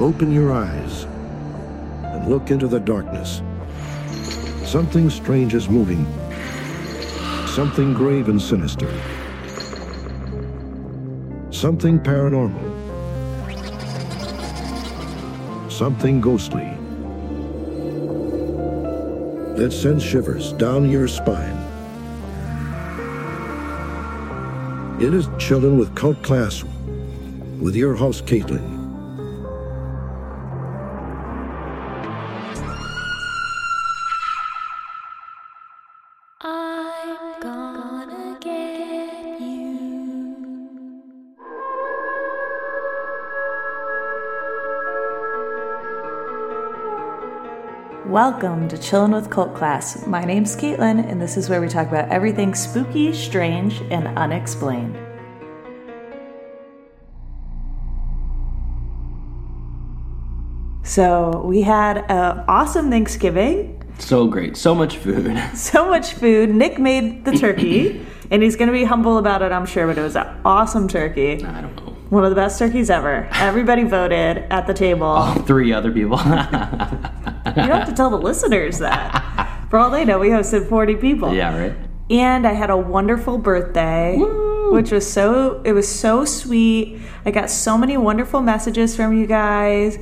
Open your eyes and look into the darkness. Something strange is moving. Something grave and sinister. Something paranormal. Something ghostly. That sends shivers down your spine. It is Chillin' with Cult Class with your host, Caitlyn. Welcome to Chillin' with Cult Class. My name's Caitlyn, and this is where we talk about everything spooky, strange, and unexplained. So, we had an awesome Thanksgiving. So great. So much food. So much food. Nick made the turkey, and he's going to be humble about it, I'm sure, but it was an awesome turkey. I don't know. One of the best turkeys ever. Everybody voted at the table. Three other people. You don't have to tell the listeners that. For all they know, we hosted 40 people. yeah, right? and I had a wonderful birthday, which was so it was so sweet. I got so many wonderful messages from you guys.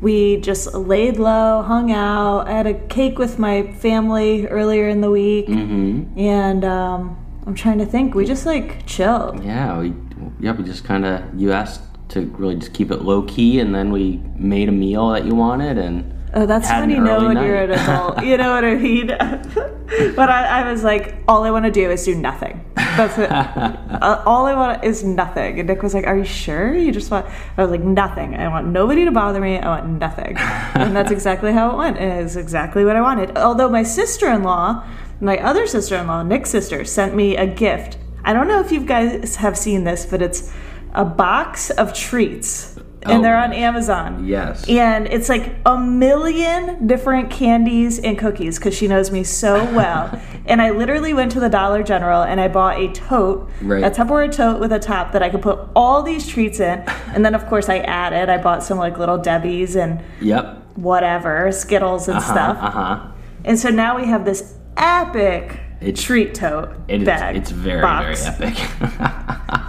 We just laid low, hung out. I had a cake with my family earlier in the week, Mm-hmm. and um, I'm trying to think. We just like chilled. Yeah, we yeah, we just kind of you asked to really just keep it low key, and then we made a meal that you wanted, and Oh, that's when an you know when you're an adult. You know what I mean? but I, I was like, all I want to do is do nothing. That's it. uh, all I want is nothing. And Nick was like, Are you sure? You just want? I was like, Nothing. I want nobody to bother me. I want nothing. and that's exactly how it went. And it's exactly what I wanted. Although my sister-in-law, my other sister-in-law, Nick's sister, sent me a gift. I don't know if you guys have seen this, but it's a box of treats. And Oh. they're on Amazon. yes, And it's like a million different candies and cookies because she knows me so well. and I literally went to the Dollar General and I bought a tote, Right. a Tupperware tote with a top that I could put all these treats in. And then, of course, I added, I bought some like little Debbie's and yep, whatever, Skittles and stuff. uh huh. And so now we have this epic It's- treat tote It is, bag. it's very box. very epic.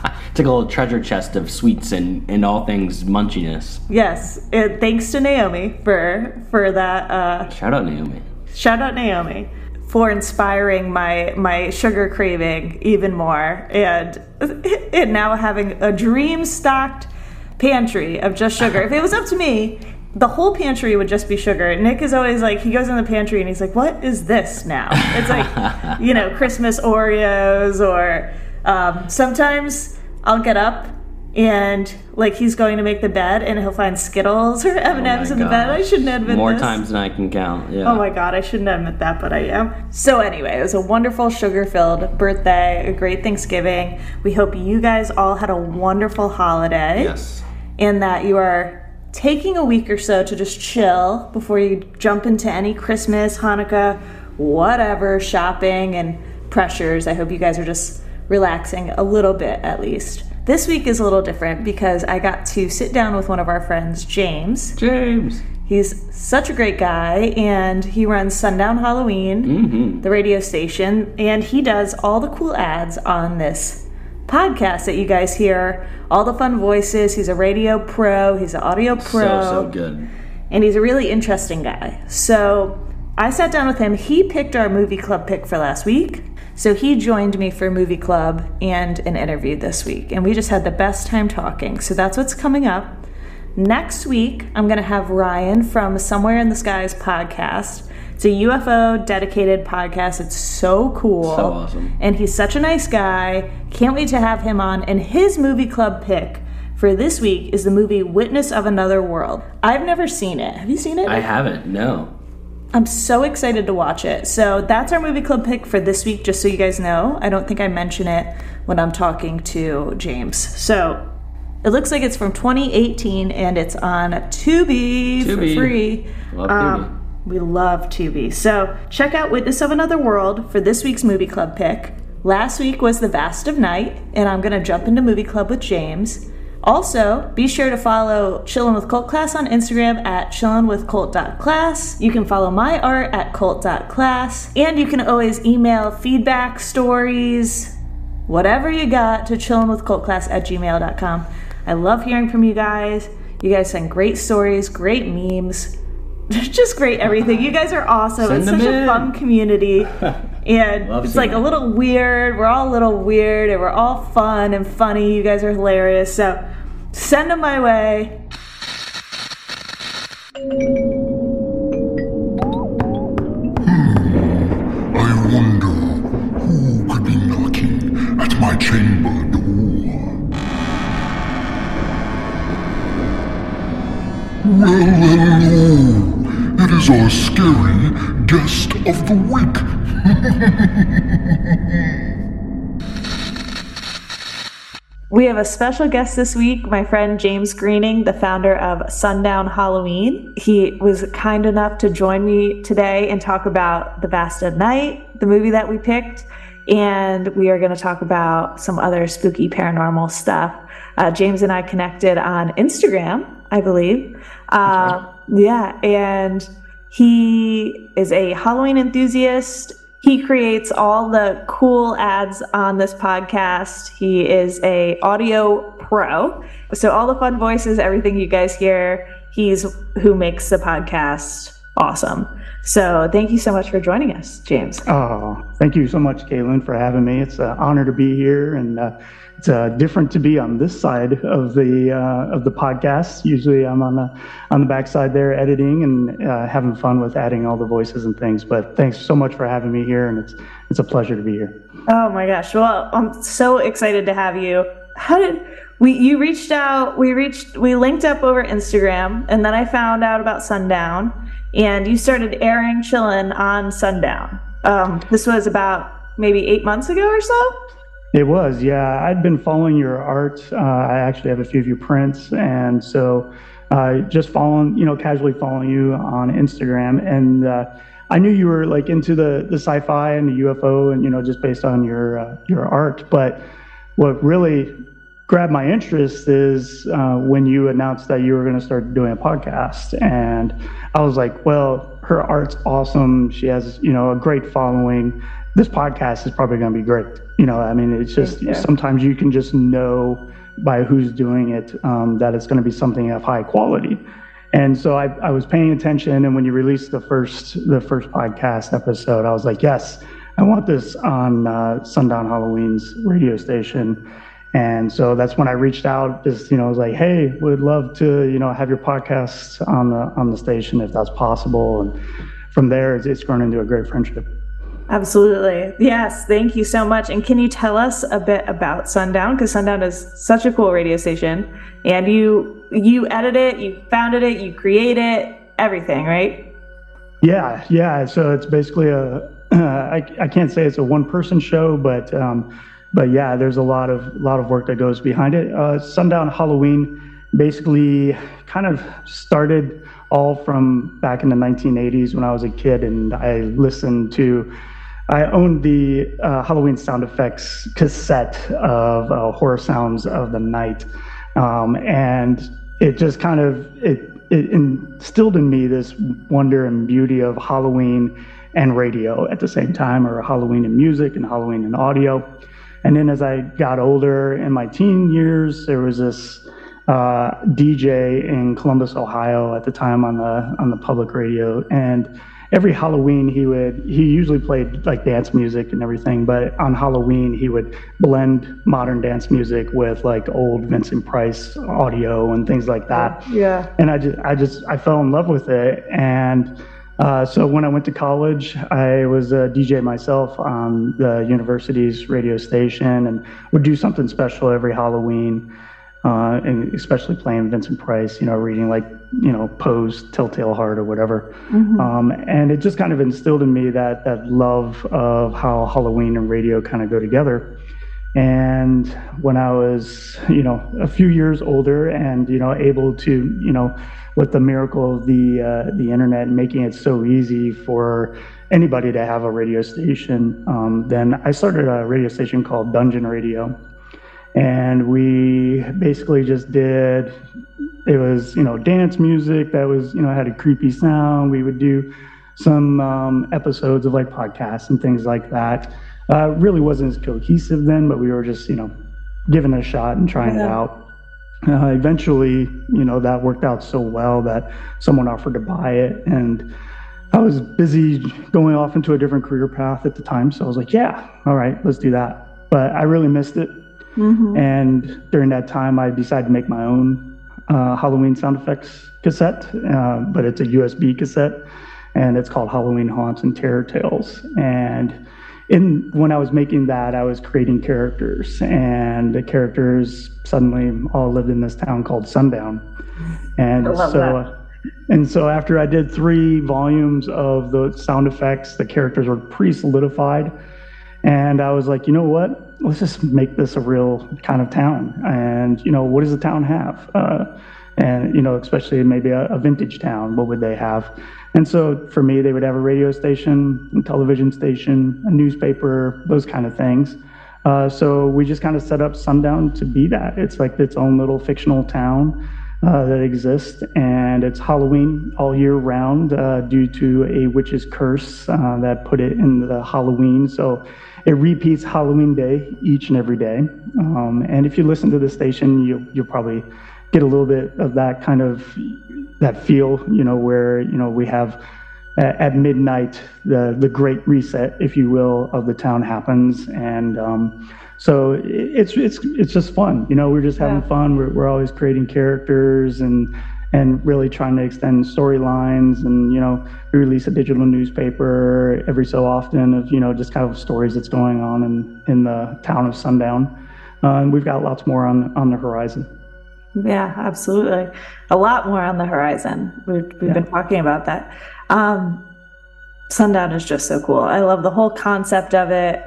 it's like a little treasure chest of sweets and and all things munchiness. Yes. And thanks to Naomi for for that uh, Shout out Naomi. Shout out Naomi for inspiring my my sugar craving even more and and now having a dream stocked pantry of just sugar. If it was up to me, the whole pantry would just be sugar. Nick is always like he goes in the pantry and he's like, "What is this now?" It's like you know Christmas Oreos or um, sometimes I'll get up and like he's going to make the bed and he'll find Skittles or M and M's Oh in the bed. I shouldn't admit More this. times than I can count. Yeah. Oh my god, I shouldn't admit that, but I am. So, anyway, it was a wonderful sugar filled birthday, a great Thanksgiving. We hope you guys all had a wonderful holiday Yes. and that you are taking a week or so to just chill before you jump into any Christmas, Hanukkah, whatever shopping and pressures. I hope you guys are just relaxing a little bit at least. This week is a little different because I got to sit down with one of our friends, James. James. He's such a great guy, and he runs Sundown Halloween, Mm-hmm. the radio station, and he does all the cool ads on this podcast that you guys hear. All the fun voices. He's a radio pro. He's an audio pro, So so good. and he's a really interesting guy. So I sat down with him. He picked our movie club pick for last week. So he joined me for movie club and an interview this week, and we just had the best time talking. So that's what's coming up. Next week, I'm going to have Ryan from Somewhere in the Skies podcast. It's a UFO dedicated podcast. It's so cool. So awesome. And he's such a nice guy. Can't wait to have him on. And his movie club pick for this week is the movie Witness of Another World. I've never seen it. Have you seen it? I haven't. No. I'm so excited to watch it. So that's our movie club pick for this week, just so you guys know. I don't think I mention it when I'm talking to James. So it looks like it's from 2018 and it's on Tubi, for free. Love Um, we love Tubi. So check out Witness of Another World for this week's movie club pick. Last week was The Vast of Night, and I'm going to jump into movie club with James. Also, be sure to follow Chillin' with Cult Class on Instagram at chillinwithcult.class. You can follow my art at cult.class. And you can always email feedback, stories, whatever you got to chillinwithcultclass at gmail.com. I love hearing from you guys. You guys send great stories, great memes, just great everything. You guys are awesome. Send it's such a fun community. And Love it's seeing like a little weird. We're all a little weird and we're all fun and funny. You guys are hilarious. So send them my way. Hmm. I wonder who could be knocking at my chamber door. Well, hello. Oh, it is our scary guest of the week. We have a special guest this week, my friend James Greening, the founder of Sundown Halloween. He was kind enough to join me today and talk about The Vast of Night, the movie that we picked, and we are going to talk about some other spooky paranormal stuff. Uh, James and I connected on Instagram, I believe. Uh, Yeah, and he is a Halloween enthusiast. He creates all the cool ads on this podcast. He is a audio pro. So all the fun voices, everything you guys hear, he's who makes the podcast awesome. So thank you so much for joining us, James. Oh, thank you so much, Kaylin, for having me. It's an honor to be here, and uh, it's uh, different to be on this side of the uh, of the podcast. Usually, I'm on the on the backside there, editing and uh, having fun with adding all the voices and things. But thanks so much for having me here, and it's it's a pleasure to be here. Oh my gosh. Well, I'm so excited to have you. How did we you reached out, we reached we linked up over Instagram and then I found out about Sundown and you started airing chillin' on Sundown. Um, this was about maybe eight months ago or so. It was, yeah. I'd been following your art. Uh, I actually have a few of your prints, and so uh, just following, you know, casually following you on Instagram, and uh, I knew you were like into the the sci-fi and the UFO, and you know, just based on your uh, your art. But what really grabbed my interest is uh, when you announced that you were going to start doing a podcast, and I was like, well, her art's awesome. She has, you know, a great following. This podcast is probably going to be great. You know, I mean, it's just sometimes you can just know by who's doing it um, that it's going to be something of high quality. And so I, I was paying attention, and when you released the first the first podcast episode, I was like, yes, I want this on uh, Sundown Halloween's radio station. And so that's when I reached out. Just you know, I was like, hey, would love to you know have your podcast on the on the station if that's possible. And from there, it's, it's grown into a great friendship. Absolutely. Yes, thank you so much. And can you tell us a bit about Sundown? Because Sundown is such a cool radio station. And you you edit it, you founded it, you create it, everything, right? Yeah, yeah. So it's basically a. I, I can't say it's a one person show, but um, but yeah, there's a lot of lot of work that goes behind it. Uh, Sundown Halloween basically kind of started all from back in the 1980s when I was a kid, and I listened to. I owned the uh, Halloween sound effects cassette of uh, horror sounds of the night, um, and it just kind of it, it instilled in me this wonder and beauty of Halloween and radio at the same time, or Halloween and music and Halloween and audio. And then as I got older in my teen years, there was this uh, DJ in Columbus, Ohio at the time on the on the public radio, and every Halloween he would he usually played like dance music and everything, but on Halloween he would blend modern dance music with like old Vincent Price audio and things like that. Yeah. And I just I just I fell in love with it and. Uh, so when I went to college, I was a DJ myself on the university's radio station, and would do something special every Halloween, uh, and especially playing Vincent Price. You know, reading like you know Poe's Telltale Heart or whatever. Um, and it just kind of instilled in me that that love of how Halloween and radio kind of go together. And when I was, you know, a few years older and, you know, able to, you know, with the miracle of the, uh, the internet making it so easy for anybody to have a radio station, um, then I started a radio station called Dungeon Radio. And we basically just did. It was you know dance music that was you know had a creepy sound. We would do some um, episodes of like podcasts and things like that. Uh, really wasn't as cohesive then, but we were just you know giving it a shot and trying it out. Uh, eventually, you know, that worked out so well that someone offered to buy it. And I was busy going off into a different career path at the time. So I was like, yeah, all right, let's do that. But I really missed it. And during that time, I decided to make my own uh, Halloween sound effects cassette, uh, but it's a USB cassette. And it's called Halloween Haunts and Terror Tales. And in when I was making that, I was creating characters, and the characters suddenly all lived in this town called Sundown. And so, that. and so after I did three volumes of the sound effects, the characters were pre-solidified, and I was like, you know what? Let's just make this a real kind of town. And you know, what does the town have? Uh, and you know, especially maybe a, a vintage town, what would they have? And so for me, they would have a radio station, a television station, a newspaper, those kind of things. Uh, so we just kind of set up Sundown to be that. It's like its own little fictional town uh, that exists, and it's Halloween all year round uh, due to a witch's curse uh, that put it in the Halloween. So it repeats Halloween Day each and every day. Um, and if you listen to the station, you, you'll probably get a little bit of that kind of that feel, you know, where you know we have at, at midnight the the great reset, if you will, of the town happens, and um, so it- it's it's it's just fun. You know, we're just having Yeah. fun. We're we're always creating characters and and really trying to extend storylines and you know we release a digital newspaper every so often of you know just kind of stories that's going on in in the town of sundown uh, and we've got lots more on on the horizon Yeah, absolutely. A lot more on the horizon. We've, we've been talking about that. Um, Sundown is just so cool. I love the whole concept of it.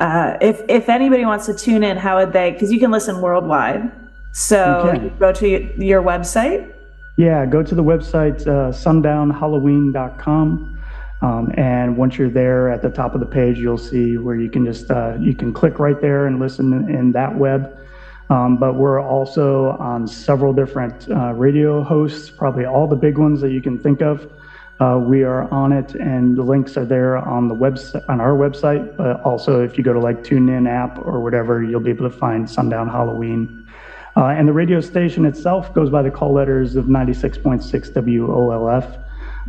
Uh, if if anybody wants to tune in, how would they? Because you can listen worldwide. So You you go to y- your website. Yeah, go to the website uh, sundownhalloween.com, um, and once you're there at the top of the page, you'll see where you can just uh, you can click right there and listen in, that web. Um, but we're also on several different uh, radio hosts, probably all the big ones that you can think of. Uh, we are on it, and the links are there on the website on our website. But also, if you go to like TuneIn app or whatever, you'll be able to find Sundown Halloween. Uh, and the radio station itself goes by the call letters of 96.6 WOLF.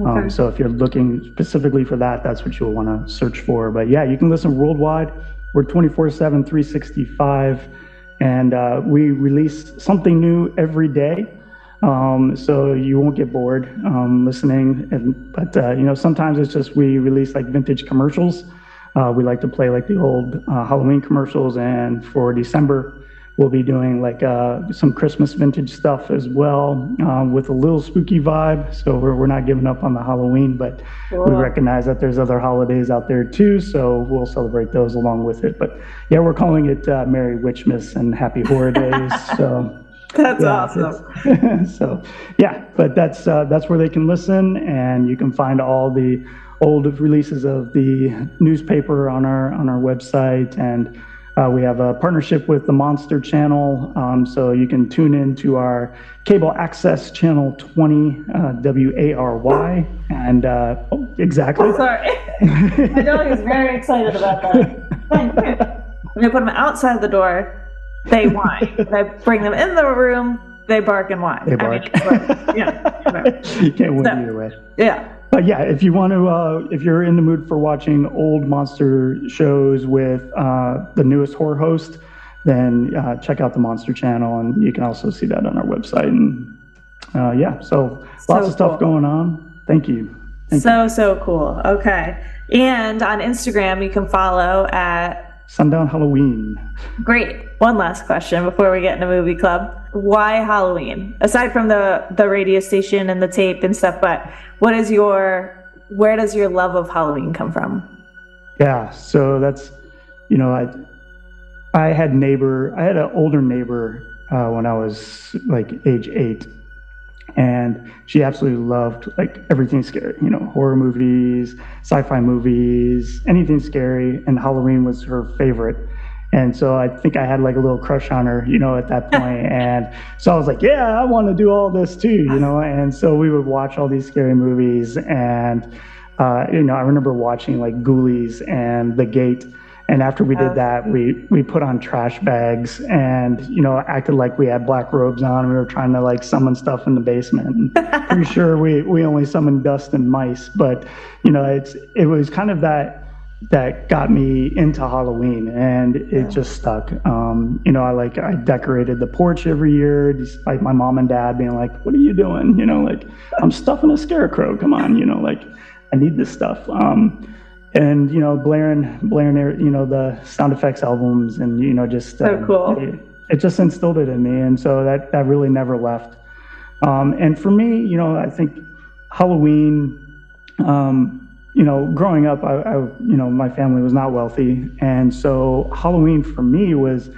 Um, so if you're looking specifically for that, that's what you'll want to search for. But yeah, you can listen worldwide. We're 24 7, 365. And uh, we release something new every day. Um, so you won't get bored um, listening. And, but, uh, you know, sometimes it's just we release like vintage commercials. Uh, we like to play like the old uh, Halloween commercials. And for December, we'll be doing like uh, some Christmas vintage stuff as well um, with a little spooky vibe. So we're, we're not giving up on the Halloween, but we recognize that there's other holidays out there too. So we'll celebrate those along with it. But yeah, we're calling it uh, Merry Witchmas and Happy Horror Days. so. That's Yeah, awesome. so yeah, but that's uh, that's where they can listen, and you can find all the old releases of the newspaper on our on our website, and uh, we have a partnership with the Monster Channel, um, so you can tune in to our cable access channel 20 uh, WARY, and uh, oh, exactly. Sorry. My dog is very excited about that. When I put them outside the door, they whine. When I bring them in the room, they bark and whine. They I bark. mean, it's like- yeah. you can't win So- either way. Yeah. But yeah, if you want to, uh, if you're in the mood for watching old monster shows with uh, the newest horror host, then uh, check out the Monster Channel, and you can also see that on our website. And uh, yeah, so lots of stuff cool. going on. Thank you. Thank So, so cool. Okay. And on Instagram, you can follow at Sundown Halloween. Great. One last question before we get into movie club. Why Halloween? Aside from the the radio station and the tape and stuff, but what is your where does your love of Halloween come from? Yeah, so that's, you know, I, I had neighbor, I had an older neighbor uh, when I was like age eight, and she absolutely loved like everything scary, you know, horror movies, sci-fi movies, anything scary, and Halloween was her favorite. And so I think I had like a little crush on her, you know, at that point. and so I was like, yeah, I want to do all this too, you know. And so we would watch all these scary movies. And, uh, you know, I remember watching like Ghoulies and The Gate. And after we did that, we, we put on trash bags and, you know, acted like we had black robes on. We were trying to like summon stuff in the basement. And pretty sure we, we only summoned dust and mice. But, you know, it's it was kind of that that got me into Halloween, and it just stuck. Um, you know, I like I decorated the porch every year, despite my mom and dad being like, "What are you doing?" You know, like I'm stuffing a scarecrow. Come on, you know, like I need this stuff. Um, and you know, blaring, blaring, you know, the sound effects albums, and you know, just So um, cool. It, it just instilled it in me, and so that that really never left. Um, and for me, you know, I think Halloween, um, you know, growing up, I, I, you know, my family was not wealthy, and so Halloween for me was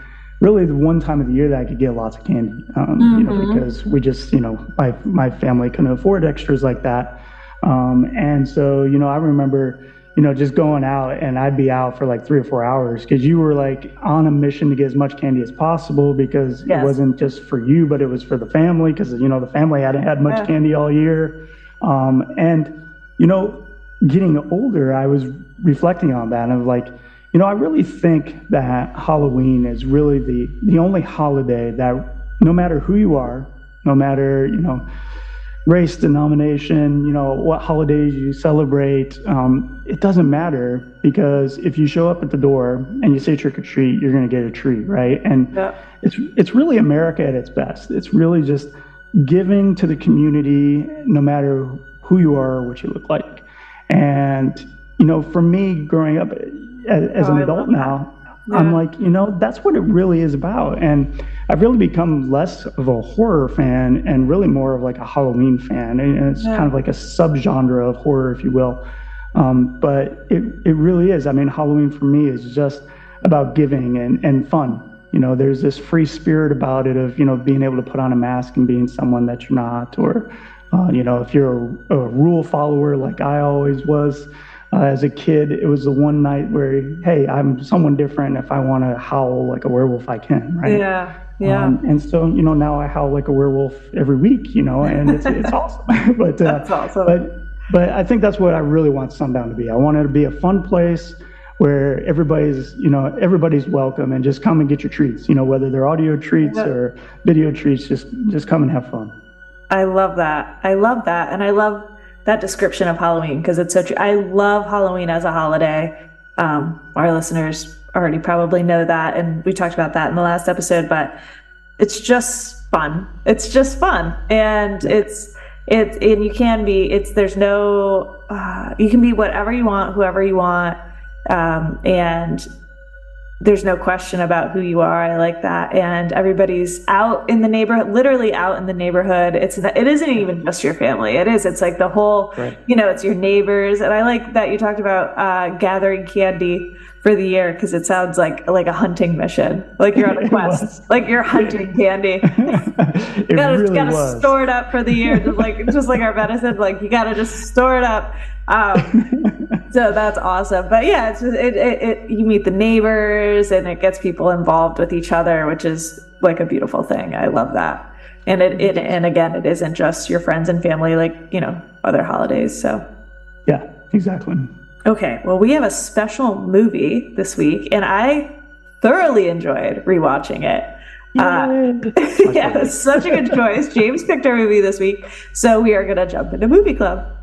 really the one time of the year that I could get lots of candy. Um, You know, because we just, you know, my my family couldn't afford extras like that, um, and so you know, I remember. You know, just going out and I'd be out for like three or four hours because you were like on a mission to get as much candy as possible because Yes. it wasn't just for you, but it was for the family because, you know, the family hadn't had much Yeah. candy all year. Um, and, you know, getting older, I was reflecting on that and I was like, you know, I really think that Halloween is really the, the only holiday that no matter who you are, no matter, you know, race, denomination, you know, what holidays you celebrate, um, it doesn't matter because if you show up at the door and you say trick or treat, you're going to get a treat, right? And Yeah. it's it's really America at its best. It's really just giving to the community, no matter who you are or what you look like. And you know, for me, growing up as, as Oh, an adult now, I'm like, you know, that's what it really is about. And I've really become less of a horror fan and really more of like a Halloween fan. And it's Yeah. kind of like a subgenre of horror, if you will. Um, but it, it really is. I mean, Halloween for me is just about giving and, and fun. You know, there's this free spirit about it of, you know, being able to put on a mask and being someone that you're not. Or, uh, you know, if you're a, a rule follower like I always was, uh, as a kid, it was the one night where, hey, I'm someone different. If I want to howl like a werewolf, I can, right? Yeah. Yeah. Um, and so, you know, now I howl like a werewolf every week, you know, and it's, it's awesome. but, uh, That's awesome. But, but I think that's what I really want Sundown to be. I want it to be a fun place where everybody's, you know, everybody's welcome and just come and get your treats, you know, whether they're audio treats or video treats, just, just come and have fun. I love that. I love that. And I love that description of Halloween because it's so true. I love Halloween as a holiday. Um, our listeners already probably know that. And we talked about that in the last episode, but it's just fun. It's just fun. And it's, it's, and you can be, it's, there's no, uh, you can be whatever you want, whoever you want. Um, and there's no question about who you are. I like that. And everybody's out in the neighborhood, literally out in the neighborhood. It's it isn't even just your family. It is. It's like the whole, Right. you know, it's your neighbors. And I like that you talked about uh, gathering candy for the year because it sounds like like a hunting mission. Like you're on a quest. Like you're hunting candy. it You gotta, really gotta was. store it up for the year, just like just like our medicine. Like you gotta just store it up. Um, so that's awesome. But yeah, it's just, it, it, it you meet the neighbors and it gets people involved with each other, which is like a beautiful thing. I love that. And it, it and again, it isn't just your friends and family, like you know other holidays. So yeah, exactly. okay, well we have a special movie this week, and I thoroughly enjoyed rewatching it. Uh, yeah, such a good choice. James picked our movie this week, so we are gonna jump into movie club.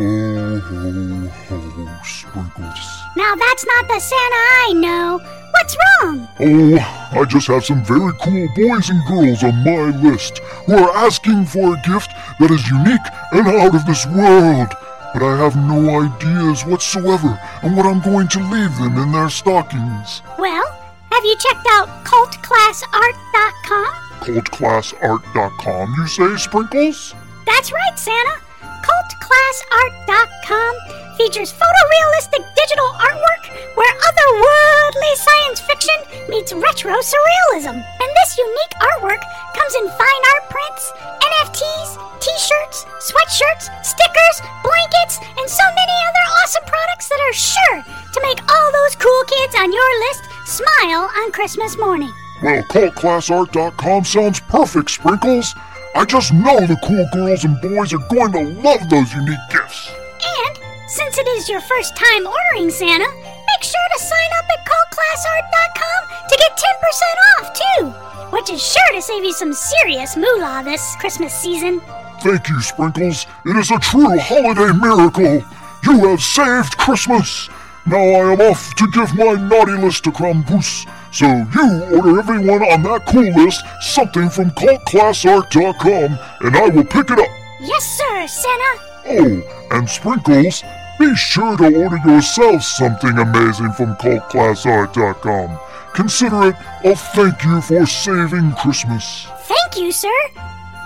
Oh, ho, ho, Sprinkles. Now that's not the Santa I know. What's wrong? Oh, I just have some very cool boys and girls on my list who are asking for a gift that is unique and out of this world. But I have no ideas whatsoever on what I'm going to leave them in their stockings. Well, have you checked out cultclassart.com? Cultclassart.com, you say, Sprinkles? That's right, Santa. Cultclassart.com features photorealistic digital artwork where otherworldly science fiction meets retro surrealism. And this unique artwork comes in fine art prints, NFTs, t shirts, sweatshirts, stickers, blankets, and so many other awesome products that are sure to make all those cool kids on your list smile on Christmas morning. Well, cultclassart.com sounds perfect, Sprinkles. I just know the cool girls and boys are going to love those unique gifts. And since it is your first time ordering Santa, make sure to sign up at cultclassart.com to get 10% off too, which is sure to save you some serious moolah this Christmas season. Thank you, Sprinkles. It is a true holiday miracle. You have saved Christmas. Now I am off to give my naughty list to Krampus. So you order everyone on that cool list something from cultclassart.com and I will pick it up. Yes, sir, Santa. Oh, and Sprinkles, be sure to order yourself something amazing from cultclassart.com. Consider it a thank you for saving Christmas. Thank you, sir.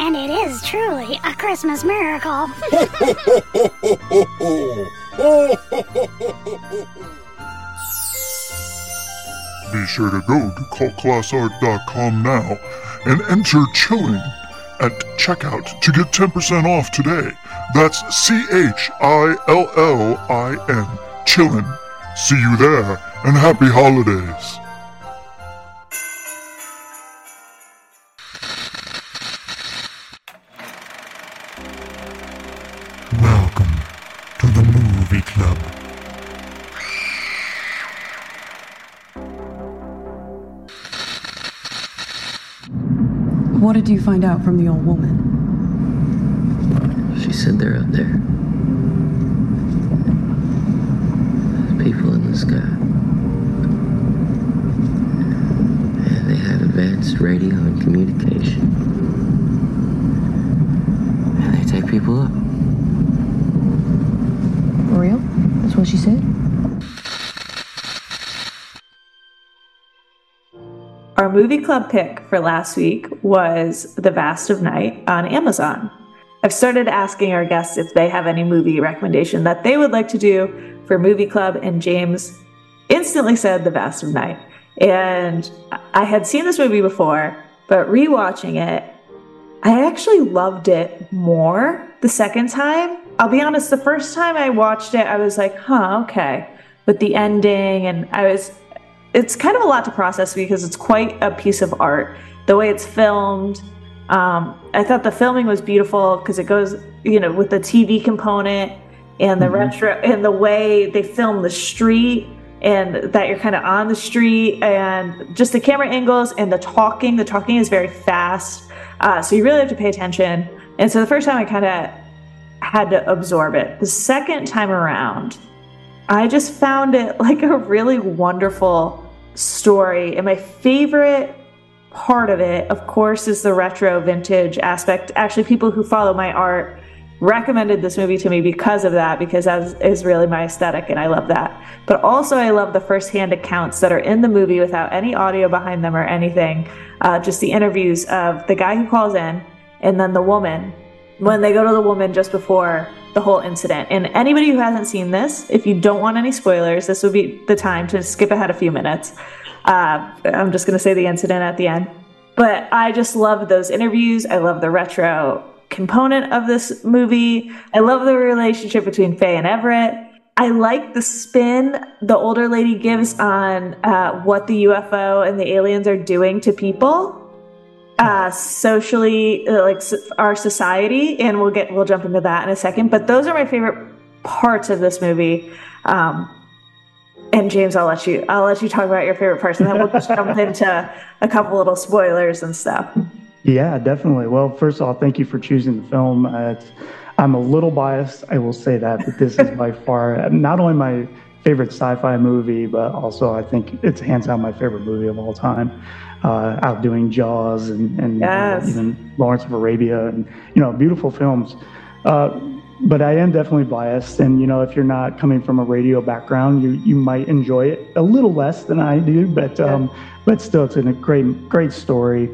And it is truly a Christmas miracle. Be sure to go to cultclassart.com now and enter chilling at checkout to get 10% off today. That's C H I L L I N, chillin'. See you there and happy holidays. Did you find out from the old woman? She said they're out there. People in the sky. And they have advanced radio and communication. And they take people up. For real? That's what she said? Movie club pick for last week was The Vast of Night on Amazon. I've started asking our guests if they have any movie recommendation that they would like to do for movie club, and James instantly said The Vast of Night. And I had seen this movie before, but rewatching it, I actually loved it more the second time. I'll be honest, the first time I watched it, I was like, huh, okay. With the ending, and I was it's kind of a lot to process because it's quite a piece of art. The way it's filmed, um, I thought the filming was beautiful because it goes, you know, with the TV component and the retro and the way they film the street and that you're kind of on the street and just the camera angles and the talking. The talking is very fast, uh, so you really have to pay attention. And so the first time I kind of had to absorb it. The second time around, I just found it like a really wonderful story. And my favorite part of it, of course, is the retro vintage aspect. Actually, people who follow my art recommended this movie to me because of that, because that is really my aesthetic and I love that. But also, I love the firsthand accounts that are in the movie without any audio behind them or anything. Uh, just the interviews of the guy who calls in and then the woman when they go to the woman just before the whole incident. And anybody who hasn't seen this, if you don't want any spoilers, this would be the time to skip ahead a few minutes. Uh, I'm just going to say the incident at the end. But I just love those interviews. I love the retro component of this movie. I love the relationship between Faye and Everett. I like the spin the older lady gives on uh, what the UFO and the aliens are doing to people uh, socially uh, like our society and we'll get we'll jump into that in a second but those are my favorite parts of this movie um, and james i'll let you i'll let you talk about your favorite parts and then we'll just jump into a couple little spoilers and stuff Yeah, definitely. Well, first of all, thank you for choosing the film. Uh, I'm a little biased, I will say that, but this is by far not only my favorite sci-fi movie, but also I think it's hands down my favorite movie of all time. Uh, outdoing Jaws and, and uh, Yes. even Lawrence of Arabia, and you know, beautiful films. Uh, but I am definitely biased, and you know, if you're not coming from a radio background, you you might enjoy it a little less than I do, but um, but still, it's a great great story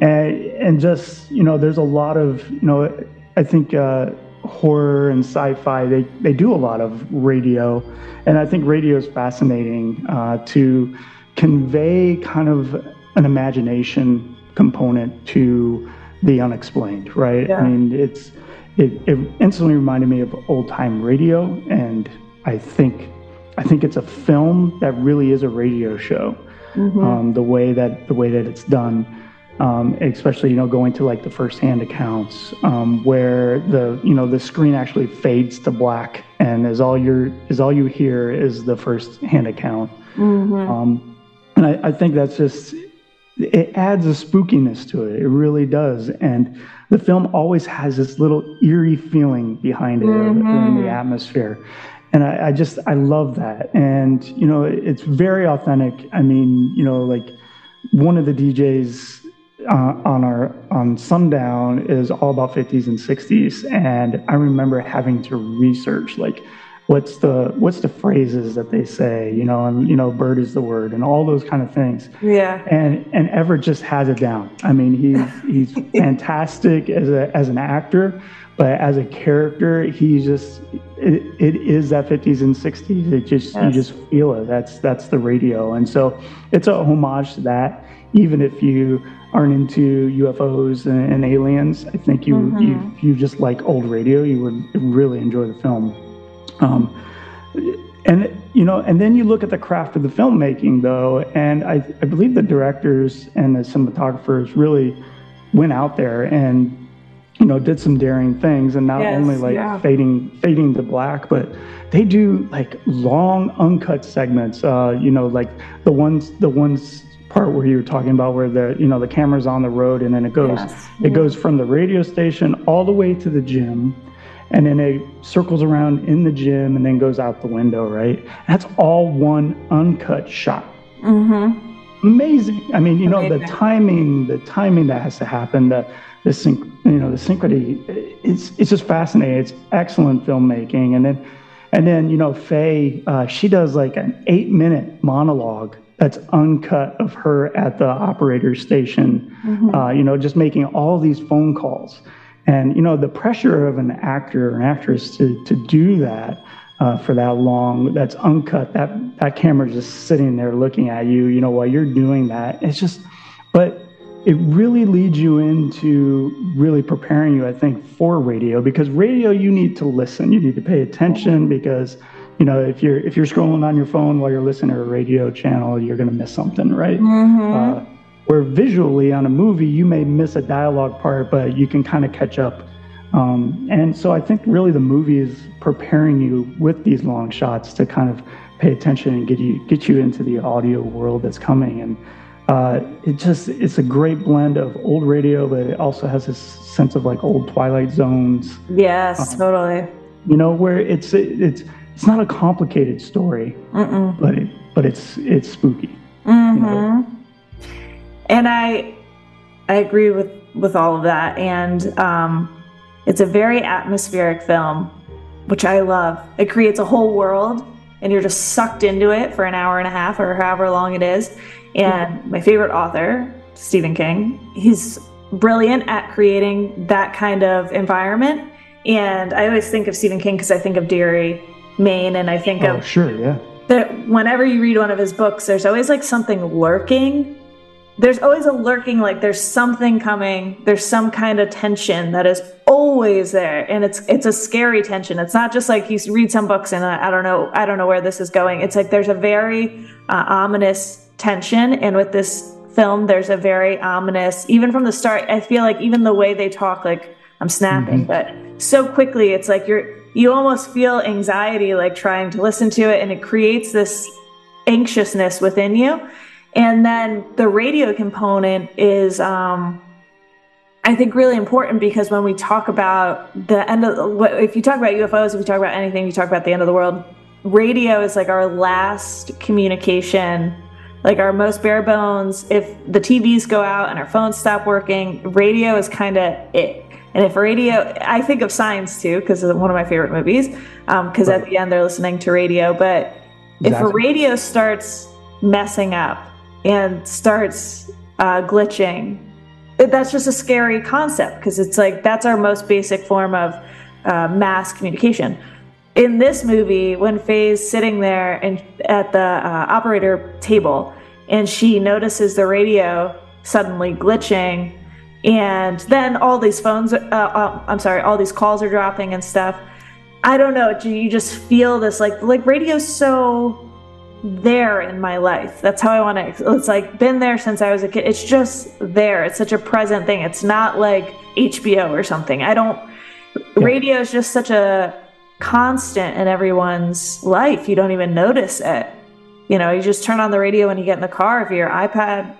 and, and just you know there's a lot of you know i think uh, horror and sci-fi they, they do a lot of radio and i think radio is fascinating uh, to convey kind of an imagination component to the unexplained, right? Yeah. I mean, it's it, it instantly reminded me of old time radio, and I think I think it's a film that really is a radio show. Um, the way that the way that it's done, um, especially you know going to like the first hand accounts um, where the you know the screen actually fades to black, and is all your is all you hear is the first hand account. Um, and I, I think that's just it adds a spookiness to it. It really does. And the film always has this little eerie feeling behind it in the atmosphere. And I, I just, I love that. And, you know, it's very authentic. I mean, you know, like one of the DJs uh, on our, on Sundown is all about 50s and 60s. And I remember having to research, like, what's the what's the phrases that they say you know and you know bird is the word and all those kind of things Yeah. and and Everett just has it down. I mean, he's he's fantastic as a as an actor, but as a character, he just it, it is that 50s and 60s. It just you just feel it. That's that's the radio, and so it's a homage to that. Even if you aren't into UFOs and, and aliens, I think you mm-hmm. you you just like old radio. You would really enjoy the film. Um, and you know, and then you look at the craft of the filmmaking, though, and I, I believe the directors and the cinematographers really went out there and you know did some daring things, and not Yes, only like yeah. fading fading to black, but they do like long uncut segments. Uh, you know, like the ones the ones part where you were talking about where the you know the camera's on the road and then it goes Yes. it goes from the radio station all the way to the gym and then it circles around in the gym and then goes out the window, right? That's all one uncut shot. Amazing. I mean, you know, the timing, the timing that has to happen, the the sync, you know, the synchrony. It's it's just fascinating. It's excellent filmmaking, and then and then you know, Faye, uh, she does like an eight minute monologue that's uncut of her at the operator station. Uh, you know, just making all these phone calls. And you know the pressure of an actor or an actress to to do that uh, for that long, that's uncut. That that camera's just sitting there looking at you. You know while you're doing that, it's just. But it really leads you into really preparing you, I think, for radio because radio you need to listen. You need to pay attention because you know if you're if you're scrolling on your phone while you're listening to a radio channel, you're gonna miss something, right? Uh, where visually on a movie you may miss a dialogue part but you can kind of catch up. Um, and so i think really the movie is preparing you with these long shots to kind of pay attention and get you get you into the audio world that's coming. And uh, it just it's a great blend of old radio but it also has this sense of like old twilight zones. Yes, totally. you know where it's it's it's not a complicated story but it but it's it's spooky. You know? And I I agree with with all of that and um it's a very atmospheric film which I love. It creates a whole world and you're just sucked into it for an hour and a half or however long it is. And my favorite author, Stephen King, he's brilliant at creating that kind of environment. And I always think of Stephen King because I think of Derry, Maine, and I think oh of sure yeah that whenever you read one of his books, there's always like something lurking. There's always a lurking, like there's something coming. There's some kind of tension that is always there, and it's it's a scary tension. It's not just like you read some books and I, I don't know, I don't know where this is going. It's like there's a very uh, ominous tension, and with this film, there's a very ominous. Even from the start, I feel like even the way they talk, like I'm snapping, but so quickly, it's like you're you almost feel anxiety like trying to listen to it and it creates this anxiousness within you and then the radio component is um I think really important because when we talk about the end of if you talk about UFOs, if you talk about anything, you talk about the end of the world, radio is like our last communication, like our most bare bones. If the TVs go out and our phones stop working, radio is kind of it. And if radio, I think of Signs too, because it's one of my favorite movies, because at the end they're listening to radio. But if a radio starts messing up and starts uh, glitching, that's just a scary concept because it's like that's our most basic form of uh, mass communication. In this movie, when Faye's sitting there and at the uh, operator table, and she notices the radio suddenly glitching, and then all these phones uh, uh, i'm sorry all these calls are dropping and stuff i don't know you just feel this like like radio's so there in my life. That's how i want to it's like been there since i was a kid. It's just there. It's such a present thing. It's not like hbo or something. I don't radio is just such a constant in everyone's life. You don't even notice it. You know you just turn on the radio when you get in the car. If your ipad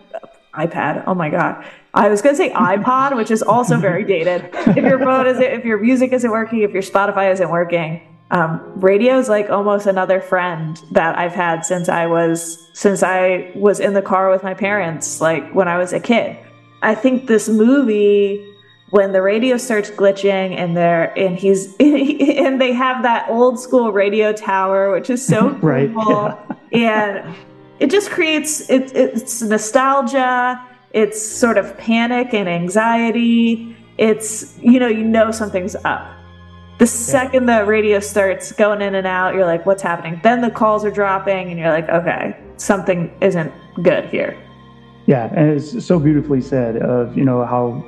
ipad oh my god. I was going to say iPod, which is also very dated. If your phone is if your music isn't working, if your Spotify isn't working, um, radio is like almost another friend that I've had since I was since I was in the car with my parents, like when I was a kid. I think this movie, when the radio starts glitching and they're and he's and they have that old school radio tower, which is so cool, yeah. and it just creates it, it's nostalgia it's sort of panic and anxiety it's you know you know something's up the second the radio starts going in and out you're like what's happening then the calls are dropping and you're like okay something isn't good here Yeah, and it's so beautifully said of you know how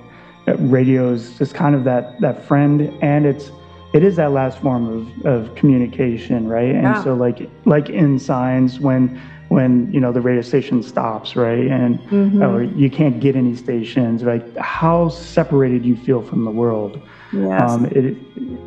radio is just kind of that that friend, and it's it is that last form of, of communication, right? And Yeah. so like like in signs when when you know the radio station stops, right, and mm-hmm. or you can't get any stations, like how separated you feel from the world. Yes Um, it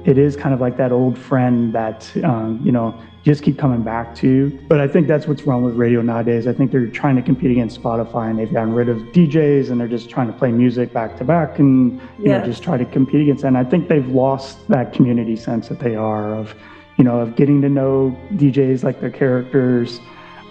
it is kind of like that old friend that um, you know you just keep coming back to. But I think that's what's wrong with radio nowadays. I think they're trying to compete against Spotify, and they've gotten rid of DJs, and they're just trying to play music back to back, and you Yeah. know just try to compete against. that. And I think they've lost that community sense that they are of you know of getting to know DJs like their characters.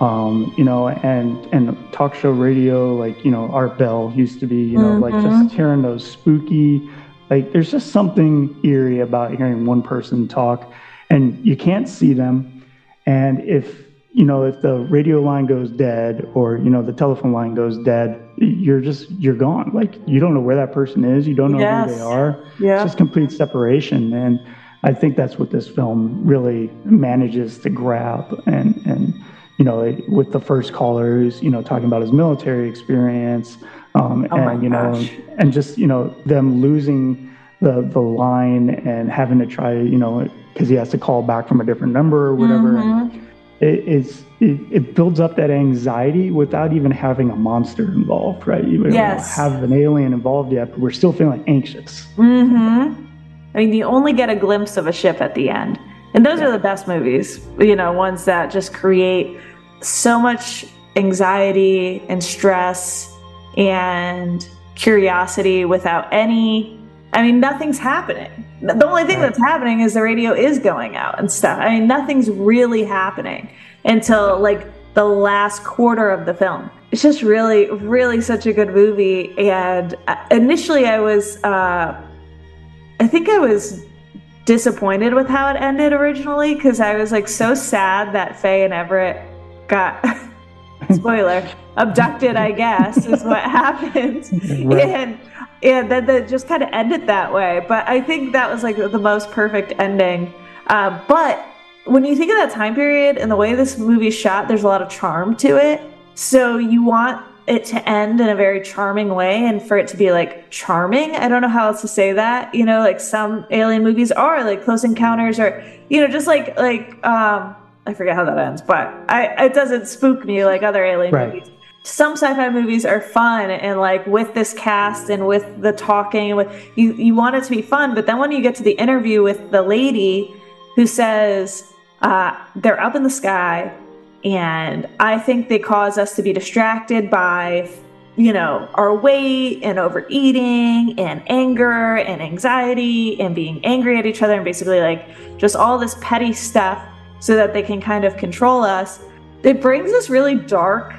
Um, you know, and and talk show radio, like you know, Art Bell used to be, you know, like just hearing those spooky, like there's just something eerie about hearing one person talk, and you can't see them. And if you know if the radio line goes dead or you know the telephone line goes dead, you're just you're gone. Like you don't know where that person is. You don't know who they are. Yeah. It's just complete separation. And I think that's what this film really manages to grab. And and you know it, with the first callers, you know talking about his military experience, um, Oh and you know gosh. and just you know them losing the the line and having to try you know because he has to call back from a different number or whatever and it is it, it builds up that anxiety without even having a monster involved right you don't Yes. have an alien involved yet but we're still feeling anxious Mm-hmm. I mean, you only get a glimpse of a ship at the end. And those are the best movies, you know, ones that just create so much anxiety and stress and curiosity without any. I mean, nothing's happening. The only thing that's happening is the radio is going out and stuff. I mean, nothing's really happening until like the last quarter of the film. It's just really, really such a good movie. And uh, initially, I was. Uh, I think I was disappointed with how it ended originally because I was like so sad that Faye and Everett got spoiler abducted. I guess is what happened, and and then it just kind of ended that way. But I think that was like the most perfect ending. Uh, but when you think of that time period and the way this movie shot, there's a lot of charm to it. So you want it to end in a very charming way and for it to be like charming. I don't know how else to say that. You know, like some alien movies are like Close Encounters or you know, just like like um I forget how that ends, but I it doesn't spook me like other alien Right. movies. Some sci-fi movies are fun and like with this cast and with the talking and with you you want it to be fun, but then when you get to the interview with the lady who says uh, they're up in the sky and I think they cause us to be distracted by, you know, our weight and overeating and anger and anxiety and being angry at each other and basically like just all this petty stuff so that they can kind of control us. It brings this really dark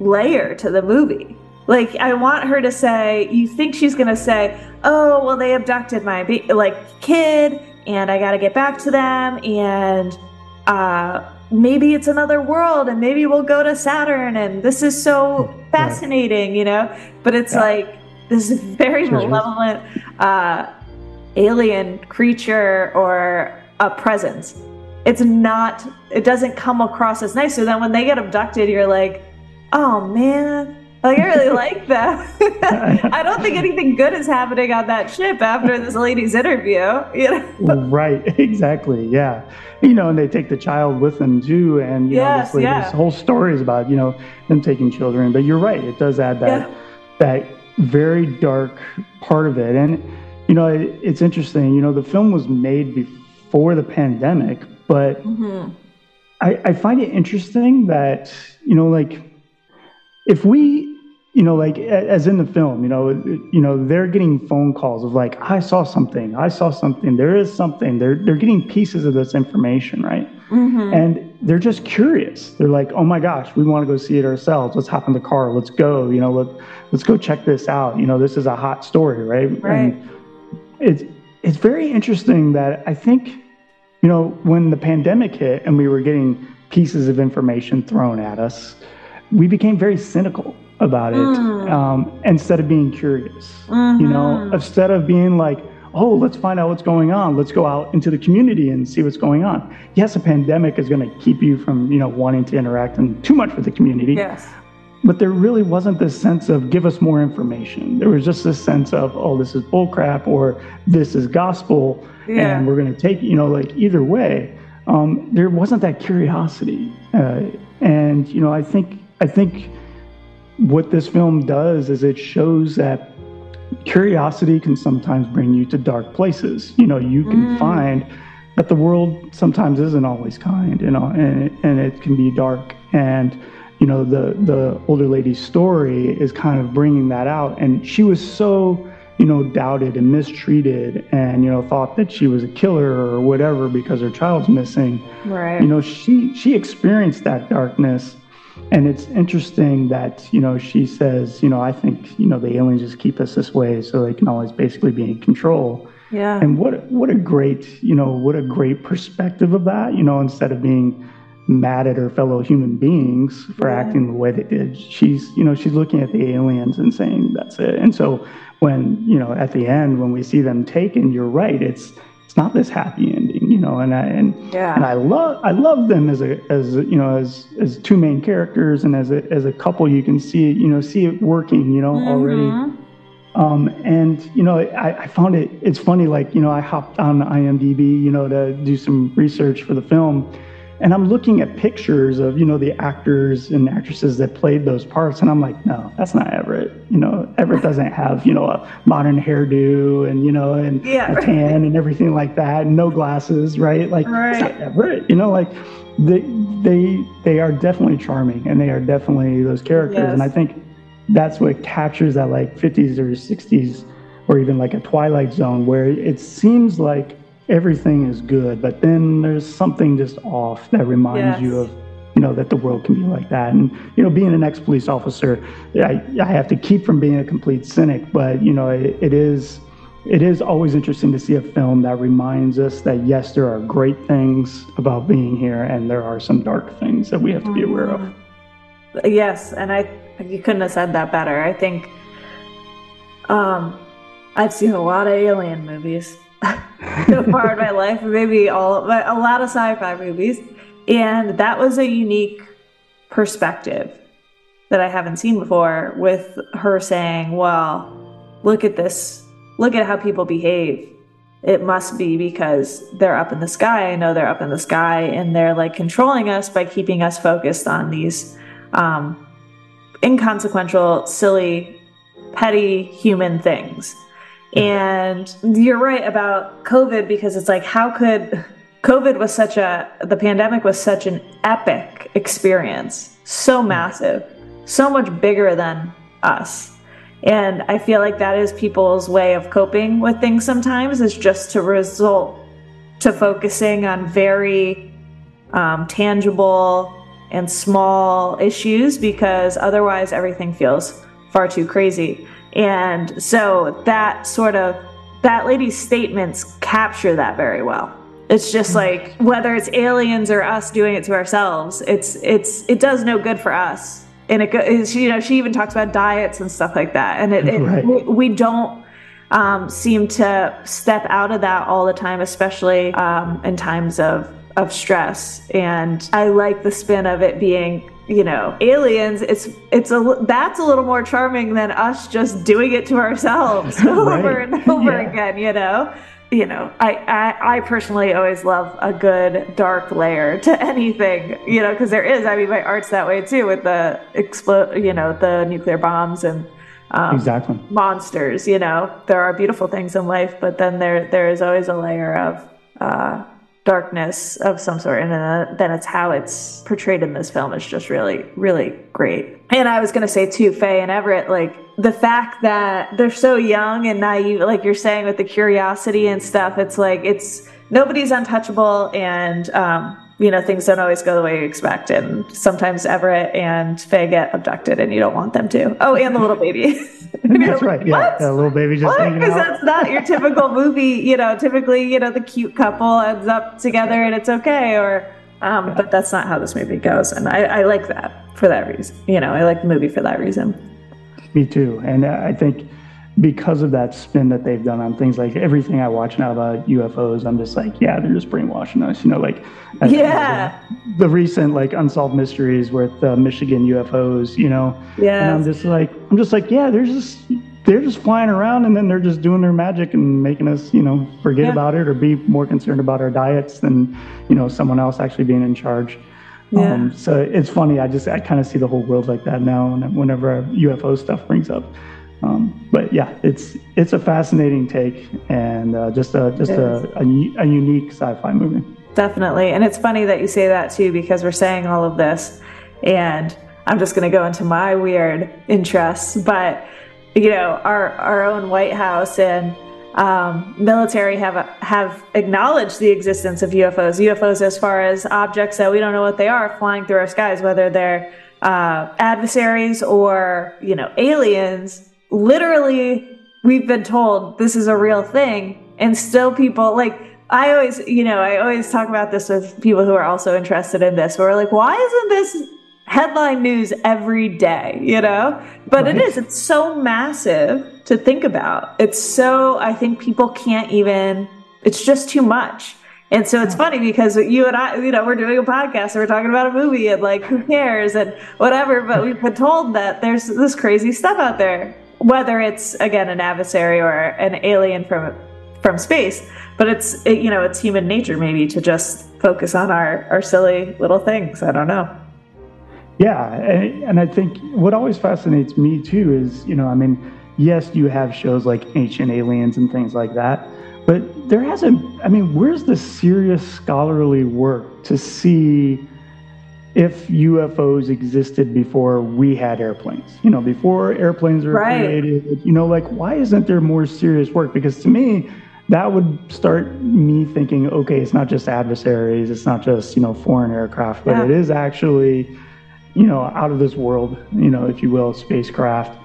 layer to the movie. Like I want her to say, you think she's gonna say, "Oh, well, they abducted my ba- like kid, and I got to get back to them, and uh, maybe it's another world, and maybe we'll go to Saturn, and this is so fascinating, you know." But it's like this very malevolent uh, alien creature or a presence. It's not. It doesn't come across as nice. So then when they get abducted, you're like, "Oh man." Like I really like that. I don't think anything good is happening on that ship after this lady's interview. You know? right, exactly. Yeah. You know, and they take the child with them too. And, you know, Yes, this, lady's yeah. whole story is about, you know, them taking children. But you're right, it does add that, Yeah. that very dark part of it. And, you know, it, it's interesting, you know, the film was made before the pandemic, but Mm-hmm. I, I find it interesting that, you know, like, if we you know like as in the film you know you know they're getting phone calls of like i saw something. I saw something. There is something. They're they're getting pieces of this information right? And they're just curious. They're like oh my gosh we want to go see it ourselves. Let's hop in the car. Let's go you know let, let's go check this out. You know this is a hot story right? Right. and it's it's very interesting that i think you know, when the pandemic hit and we were getting pieces of information thrown at us, we became very cynical about it um, instead of being curious. You know, instead of being like, oh, let's find out what's going on. Let's go out into the community and see what's going on. Yes, a pandemic is going to keep you from, you know, wanting to interact and too much with the community. Yes. But there really wasn't this sense of give us more information. There was just this sense of, oh, this is bullcrap or this is gospel Yeah. and we're going to take, you know, like either way. Um, there wasn't that curiosity. Uh, and, you know, I think, I think what this film does is it shows that curiosity can sometimes bring you to dark places. You know, you can find that the world sometimes isn't always kind, you know, and and it can be dark. And you know, the the older lady's story is kind of bringing that out. And she was so you know doubted and mistreated, and you know thought that she was a killer or whatever because her child's missing Right. you know she she experienced that darkness and it's interesting that you know she says you know i think you know the aliens just keep us this way so they can always basically be in control yeah. and what what a great you know what a great perspective of that you know instead of being mad at her fellow human beings for Yeah. acting the way they did she's you know she's looking at the aliens and saying that's it and so when you know at the end when we see them taken you're right it's it's not this happy ending you know and i and Yeah. and i love i love them as a as you know as as two main characters and as a as a couple you can see you know see it working you know already um, and you know, I, I found it. It's funny. Like you know, I hopped on IMDb, you know, to do some research for the film, and I'm looking at pictures of you know the actors and actresses that played those parts, and I'm like, no, that's not Everett. You know, Everett doesn't have you know a modern hairdo and you know and Yeah, a right. tan and everything like that, and no glasses, right? Like Right. Everett. You know, like they they they are definitely charming, and they are definitely those characters, and I think that's what captures that like 50s or 60s or even like a twilight zone where it seems like everything is good but then there's something just off that reminds Yes. you of you know that the world can be like that and you know being an ex-police officer I, I have to keep from being a complete cynic but you know it, it is it is always interesting to see a film that reminds us that yes there are great things about being here and there are some dark things that we have to be aware of Yes, and I you couldn't have said that better. I think um I've seen a lot of alien movies so far in my life, maybe all but a lot of sci-fi movies, and that was a unique perspective that I haven't seen before with her saying, "Well, look at this. Look at how people behave. It must be because they're up in the sky. I know they're up in the sky and they're like controlling us by keeping us focused on these um, inconsequential, silly, petty human things. And you're right about COVID because it's like, how could COVID was such a, the pandemic was such an epic experience, so massive, so much bigger than us. And I feel like that is people's way of coping with things sometimes is just to result to focusing on very um, tangible and small issues because otherwise everything feels far too crazy. And so that sort of that lady's statements capture that very well. It's just like whether it's aliens or us doing it to ourselves, it's it's it does no good for us. And it goes, you know, she even talks about diets and stuff like that. And it, it Right. we, we don't um, seem to step out of that all the time, especially um, in times of of stress. And I like the spin of it being you know aliens it's it's a that's a little more charming than us just doing it to ourselves over Right. and over Yeah. again you know you know I, I i personally always love a good dark layer to anything you know because there is i mean my art's that way too with the explode you know the nuclear bombs and um, Exactly. monsters you know there are beautiful things in life but then there there is always a layer of uh, darkness of some sort and uh, then it's how it's portrayed in this film is just really really great. And i was going to say too faye and everett like the fact that they're so young and naive like you're saying with the curiosity and stuff it's like it's nobody's untouchable and um, you know things don't always go the way you expect and sometimes everett and faye get abducted and you don't want them to oh and the little baby That's right. Yeah, What? that little baby just Because that's not your typical movie. You know, typically, you know, the cute couple ends up together and it's okay. Or, um, but that's not how this movie goes, and I, I like that for that reason. You know, I like the movie for that reason. Me too. And I think because of that spin that they've done on things like everything I watch now about UFOs, I'm just like, yeah, they're just brainwashing us. You know, like Yeah. the, the recent like unsolved mysteries with uh, Michigan UFOs. You know, and I'm just like, I'm just like, yeah, they're just they're just flying around and then they're just doing their magic and making us, you know, forget Yeah. about it or be more concerned about our diets than you know someone else actually being in charge. Yeah. Um, so it's funny. I just I kind of see the whole world like that now, and whenever UFO stuff brings up. Um, but yeah, it's it's a fascinating take and uh, just a just a, a, a unique sci-fi movie. Definitely. And it's funny that you say that too, because we're saying all of this, and I'm just going to go into my weird interests. But, you know, our, our own White House and um, military have, have acknowledged the existence of UFOs. UFOs, as far as objects that we don't know what they are, flying through our skies, whether they're uh, adversaries or, you know, aliens. Literally, we've been told this is a real thing and still people like i always you know i always talk about this with people who are also interested in this where we're like why isn't this headline news every day? You know? But it Right. is it's so massive to think about. It's so i think people can't even it's just too much. And so it's funny because you and I, you know, we're doing a podcast and we're talking about a movie and like, who cares and whatever. But we've been told that there's this crazy stuff out there, whether it's again an adversary or an alien from from space. But it's it, you know, it's human nature maybe to just focus on our our silly little things. I don't know. Yeah, and, and I think what always fascinates me too is, you know, I mean, yes, you have shows like Ancient Aliens and things like that, but there hasn't, I mean, where's the serious scholarly work to see if UFOs existed before we had airplanes? You know, before airplanes were Right. created, you know, like, why isn't there more serious work? Because to me, that would start me thinking, okay, it's not just adversaries, it's not just, you know, foreign aircraft, but Yeah. it is actually you know, out of this world, you know, if you will, spacecraft.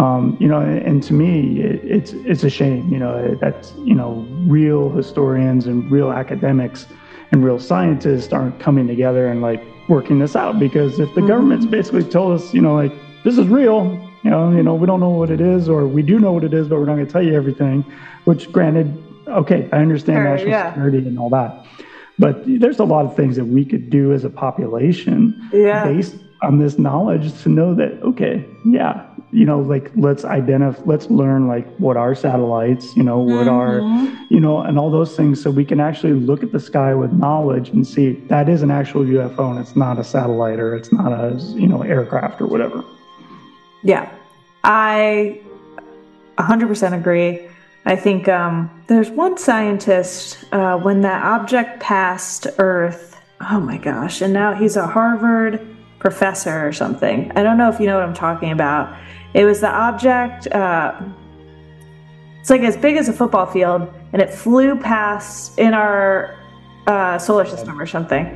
Um, you know, and to me, it, it's it's a shame, you know, that you know, real historians and real academics and real scientists aren't coming together and like working this out. Because if the mm-hmm. government's basically told us, you know, like this is real, you know, you know, we don't know what it is, or we do know what it is, but we're not going to tell you everything. Which, granted, okay, I understand Sure, national yeah. security and all that. But there's a lot of things that we could do as a population Yeah. based on this knowledge to know that okay yeah you know like let's identify let's learn like what are satellites you know what are you know and all those things so we can actually look at the sky with knowledge and see that is an actual ufo and it's not a satellite or it's not a you know aircraft or whatever Yeah, I 100% agree. I think um, there's one scientist uh, when that object passed Earth. Oh my gosh! And now he's a Harvard professor or something. I don't know if you know what I'm talking about. It was the object. Uh, it's like as big as a football field, and it flew past in our uh, solar system or something.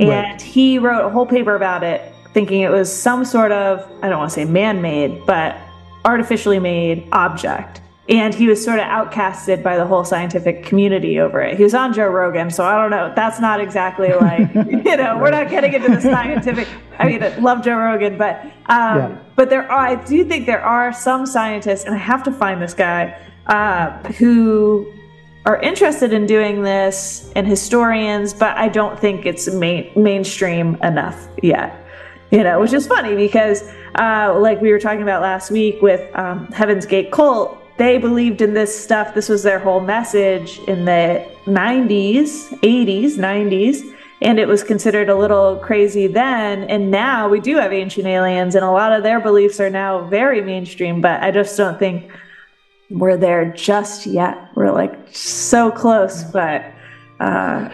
And he wrote a whole paper about it, thinking it was some sort of I don't want to say man-made, but artificially made object. And he was sort of outcasted by the whole scientific community over it. He was on Joe Rogan, so I don't know. That's not exactly like you know. We're not getting into the scientific. I mean, I love Joe Rogan, but um, Yeah. but there are. I do think there are some scientists, and I have to find this guy uh, who are interested in doing this and historians, but I don't think it's main, mainstream enough yet. you know, which is funny because, uh, like we were talking about last week with um, Heaven's Gate Cult, they believed in this stuff. This was their whole message in the 90s, 80s, 90s, and it was considered a little crazy then. And now we do have ancient aliens, and a lot of their beliefs are now very mainstream, but I just don't think we're there just yet. We're like so close, but. Uh,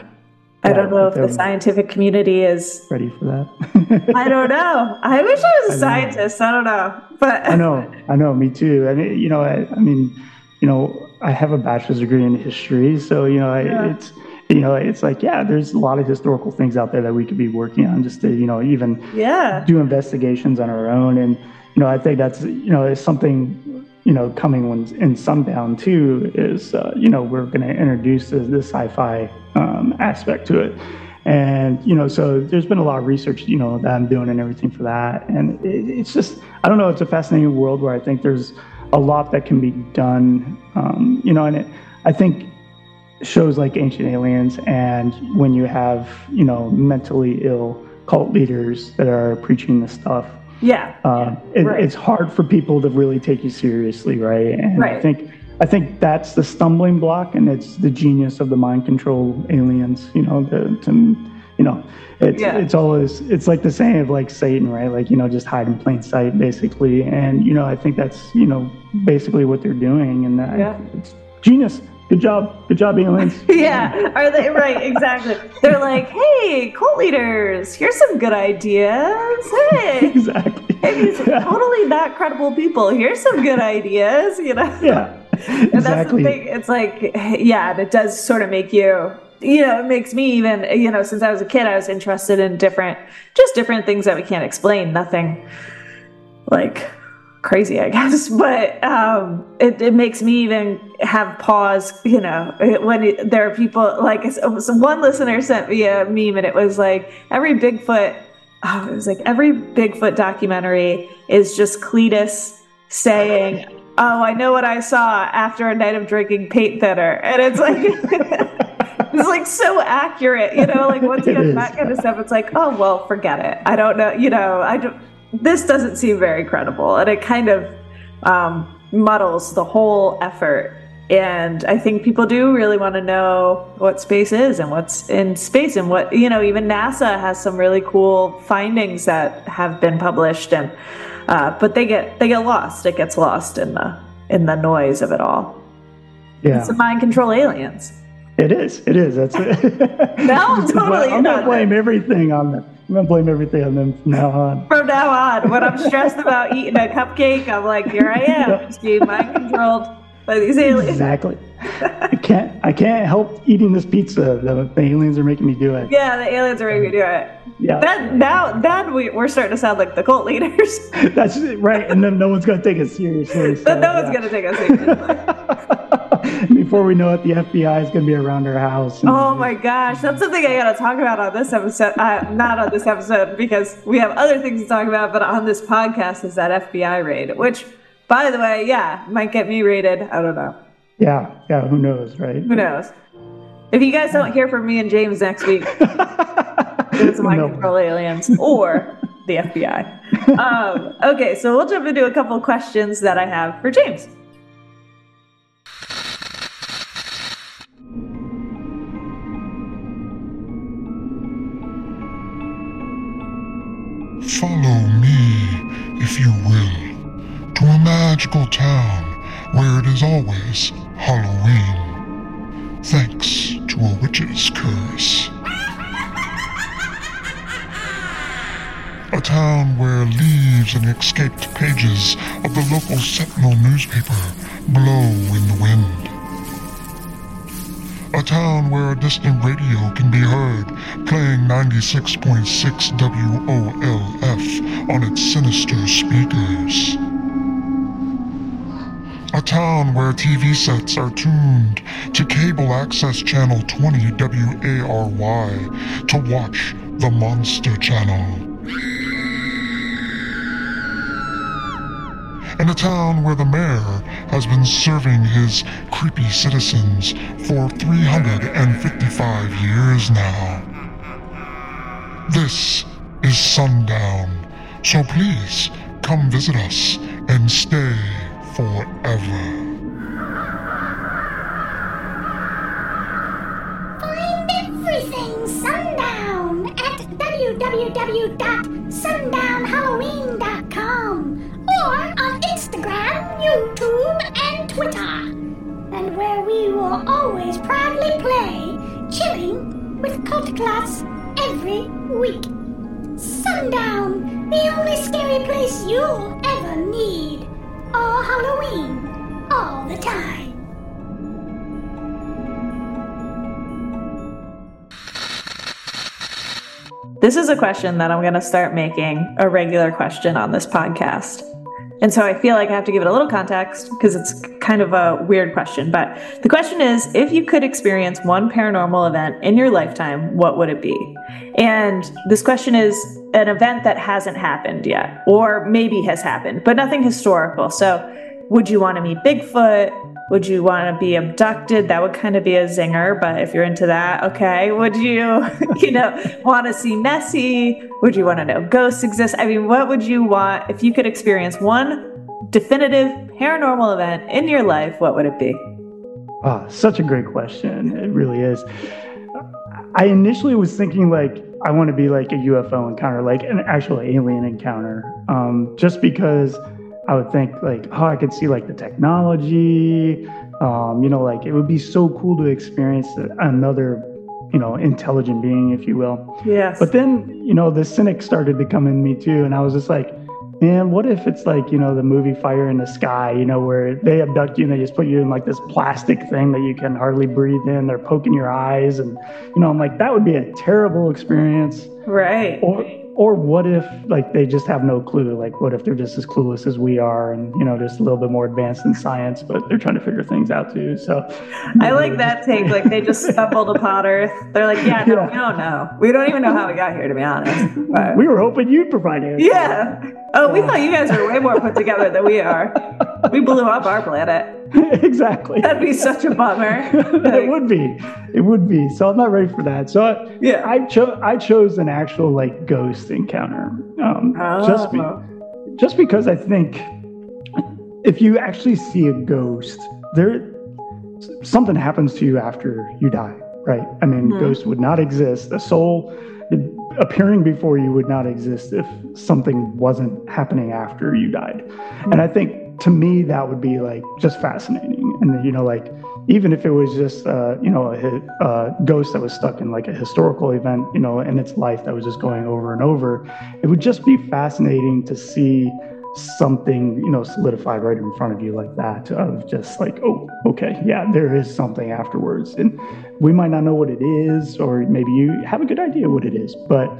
I don't know if the scientific community is Ready for that? I don't know. I wish I was a I know. scientist. I don't know. But I know, I know, me too. I mean, you know, I, I mean, you know, I have a bachelor's degree in history, so you know, I, Yeah. it's, you know, it's like, yeah, there's a lot of historical things out there that we could be working on, just to, you know, even yeah. do investigations on our own, and you know, I think that's, you know, it's something, you know, coming when in Sundown too is, uh, you know, we're going to introduce the, the sci-fi um, aspect to it. And you know, so there's been a lot of research, you know, that I'm doing and everything for that. And it, it's just, I don't know, it's a fascinating world where I think there's a lot that can be done. Um, you know, and it, I think shows like Ancient Aliens and when you have, you know, mentally ill cult leaders that are preaching this stuff, Yeah. uh, it, Right. it's hard for people to really take you seriously, right? And I think I think that's the stumbling block, and it's the genius of the mind control aliens. You know, the, to, you know, it's Yeah. it's always it's like the saying of like Satan, right? Like you know, just hide in plain sight, basically. And you know, I think that's you know basically what they're doing, and Yeah. it's genius. Good job, good job, aliens. Yeah. Are they right? Exactly. They're like, hey, cult leaders, here's some good ideas. Hey. exactly. Hey, these are totally not credible people. Here's some good ideas, you know? Yeah, And that's the exactly. thing. It's like, yeah, and it does sort of make you, you know, it makes me even, you know, since I was a kid, I was interested in different, just different things that we can't explain. Nothing like crazy, I guess. But um, it, it makes me even have pause, you know, when it, there are people like so one listener sent me a meme and it was like every Bigfoot, oh, it was like every Bigfoot documentary is just Cletus saying, "Oh, I know what I saw after a night of drinking paint thinner," and it's like. It's like so accurate, you know. Like once you It have that kind of stuff, it's like, oh well, forget it. I don't know, you know. I don't. This doesn't seem very credible, and it kind of um, muddles the whole effort. And I think people do really want to know what space is and what's in space, and what you know. Even NASA has some really cool findings that have been published, and uh, but they get they get lost. It gets lost in the in the noise of it all. Yeah. It's the mind control aliens. It is. It is. That's it. No, I'm totally I'm in gonna blame everything on them. I'm gonna blame everything on them from now on. From now on, when I'm stressed about eating a cupcake, I'm like, here I am, just being mind controlled by these aliens. Exactly. I can't. I can't help eating this pizza. The, the aliens are making me do it. Yeah, the aliens are making me do it. Yeah. Then now, then we, we're starting to sound like the cult leaders. That's right. And then no one's gonna take us seriously. so, no one's yeah. gonna take us seriously. Before we know it, the FBI is gonna be around our house. Oh my gosh, that's something I gotta talk about on this episode. Uh, not on this episode because we have other things to talk about, but on this podcast is that FBI raid, which, by the way, yeah, might get me raided. I don't know. Yeah. Yeah. Who knows, right? Who knows? If you guys don't hear from me and James next week, it's mind No. control aliens or the FBI. Um, okay, so we'll jump into a couple of questions that I have for James. Follow me, if you will, to a magical town where it is always Halloween, thanks to a witch's curse. A town where leaves and escaped pages of the local Sentinel newspaper blow in the wind. A town where a distant radio can be heard playing 96.6 WOLF on its sinister speakers. A town where TV sets are tuned to cable access channel 20 WARY to watch the Monster Channel. in a town where the mayor has been serving his creepy citizens for 355 years now. This is Sundown, So please, come visit us and stay forever. Find everything Sundown at www.sundownhalloween.com or on Instagram, YouTube, and Twitter. And where we will always proudly play Chillin' with Cult Class every week. Sundown, the only scary place you'll ever need. All Halloween, all the time. This is a question that I'm going to start making a regular question on this podcast. And so I feel like I have to give it a little context because it's kind of a weird question. But the question is if you could experience one paranormal event in your lifetime, what would it be? And this question is an event that hasn't happened yet, or maybe has happened, but nothing historical. So would you want to meet Bigfoot? Would you want to be abducted? That would kind of be a zinger, but if you're into that, okay. Would you, you know, want to see Nessie? Would you want to know ghosts exist? I mean, what would you want if you could experience one definitive paranormal event in your life? What would it be? Ah, such a great question. It really is. I initially was thinking like I want to be like a UFO encounter, like an actual alien encounter, um, just because I would think like, oh, I could see like the technology, um, you know, like it would be so cool to experience another, you know, intelligent being, if you will. Yes. But then, you know, the cynic started to come in me too, and I was just like, man, what if it's like, you know, the movie Fire in the Sky, you know, where they abduct you and they just put you in like this plastic thing that you can hardly breathe in. They're poking your eyes. And, you know, I'm like, that would be a terrible experience. Right. Or, or what if like they just have no clue? Like, what if they're just as clueless as we are and, you know, just a little bit more advanced in science, but they're trying to figure things out too. So I like that take. Like they just stumbled upon Earth. They're like, yeah, no, Yeah. we don't know. We don't even know how we got here, to be honest. But- we were hoping you'd provide answers. yeah. Oh, we thought you guys were way more put together than we are. We blew up our planet. exactly. That'd be such a bummer. it would be. It would be. So I'm not ready for that. So I, Yeah. I chose I chose an actual like ghost encounter. Um, just be, Oh. just because I think if you actually see a ghost, there something happens to you after you die, right? I mean, Mhm. ghosts would not exist. A soul appearing before you would not exist if something wasn't happening after you died. And I think to me that would be like just fascinating. And you know, like even if it was just uh, you know a, a ghost that was stuck in like a historical event, you know, in its life that was just going over and over, it would just be fascinating to see something you know solidified right in front of you like that of just like oh okay yeah there is something afterwards. And we might not know what it is or maybe you have a good idea what it is but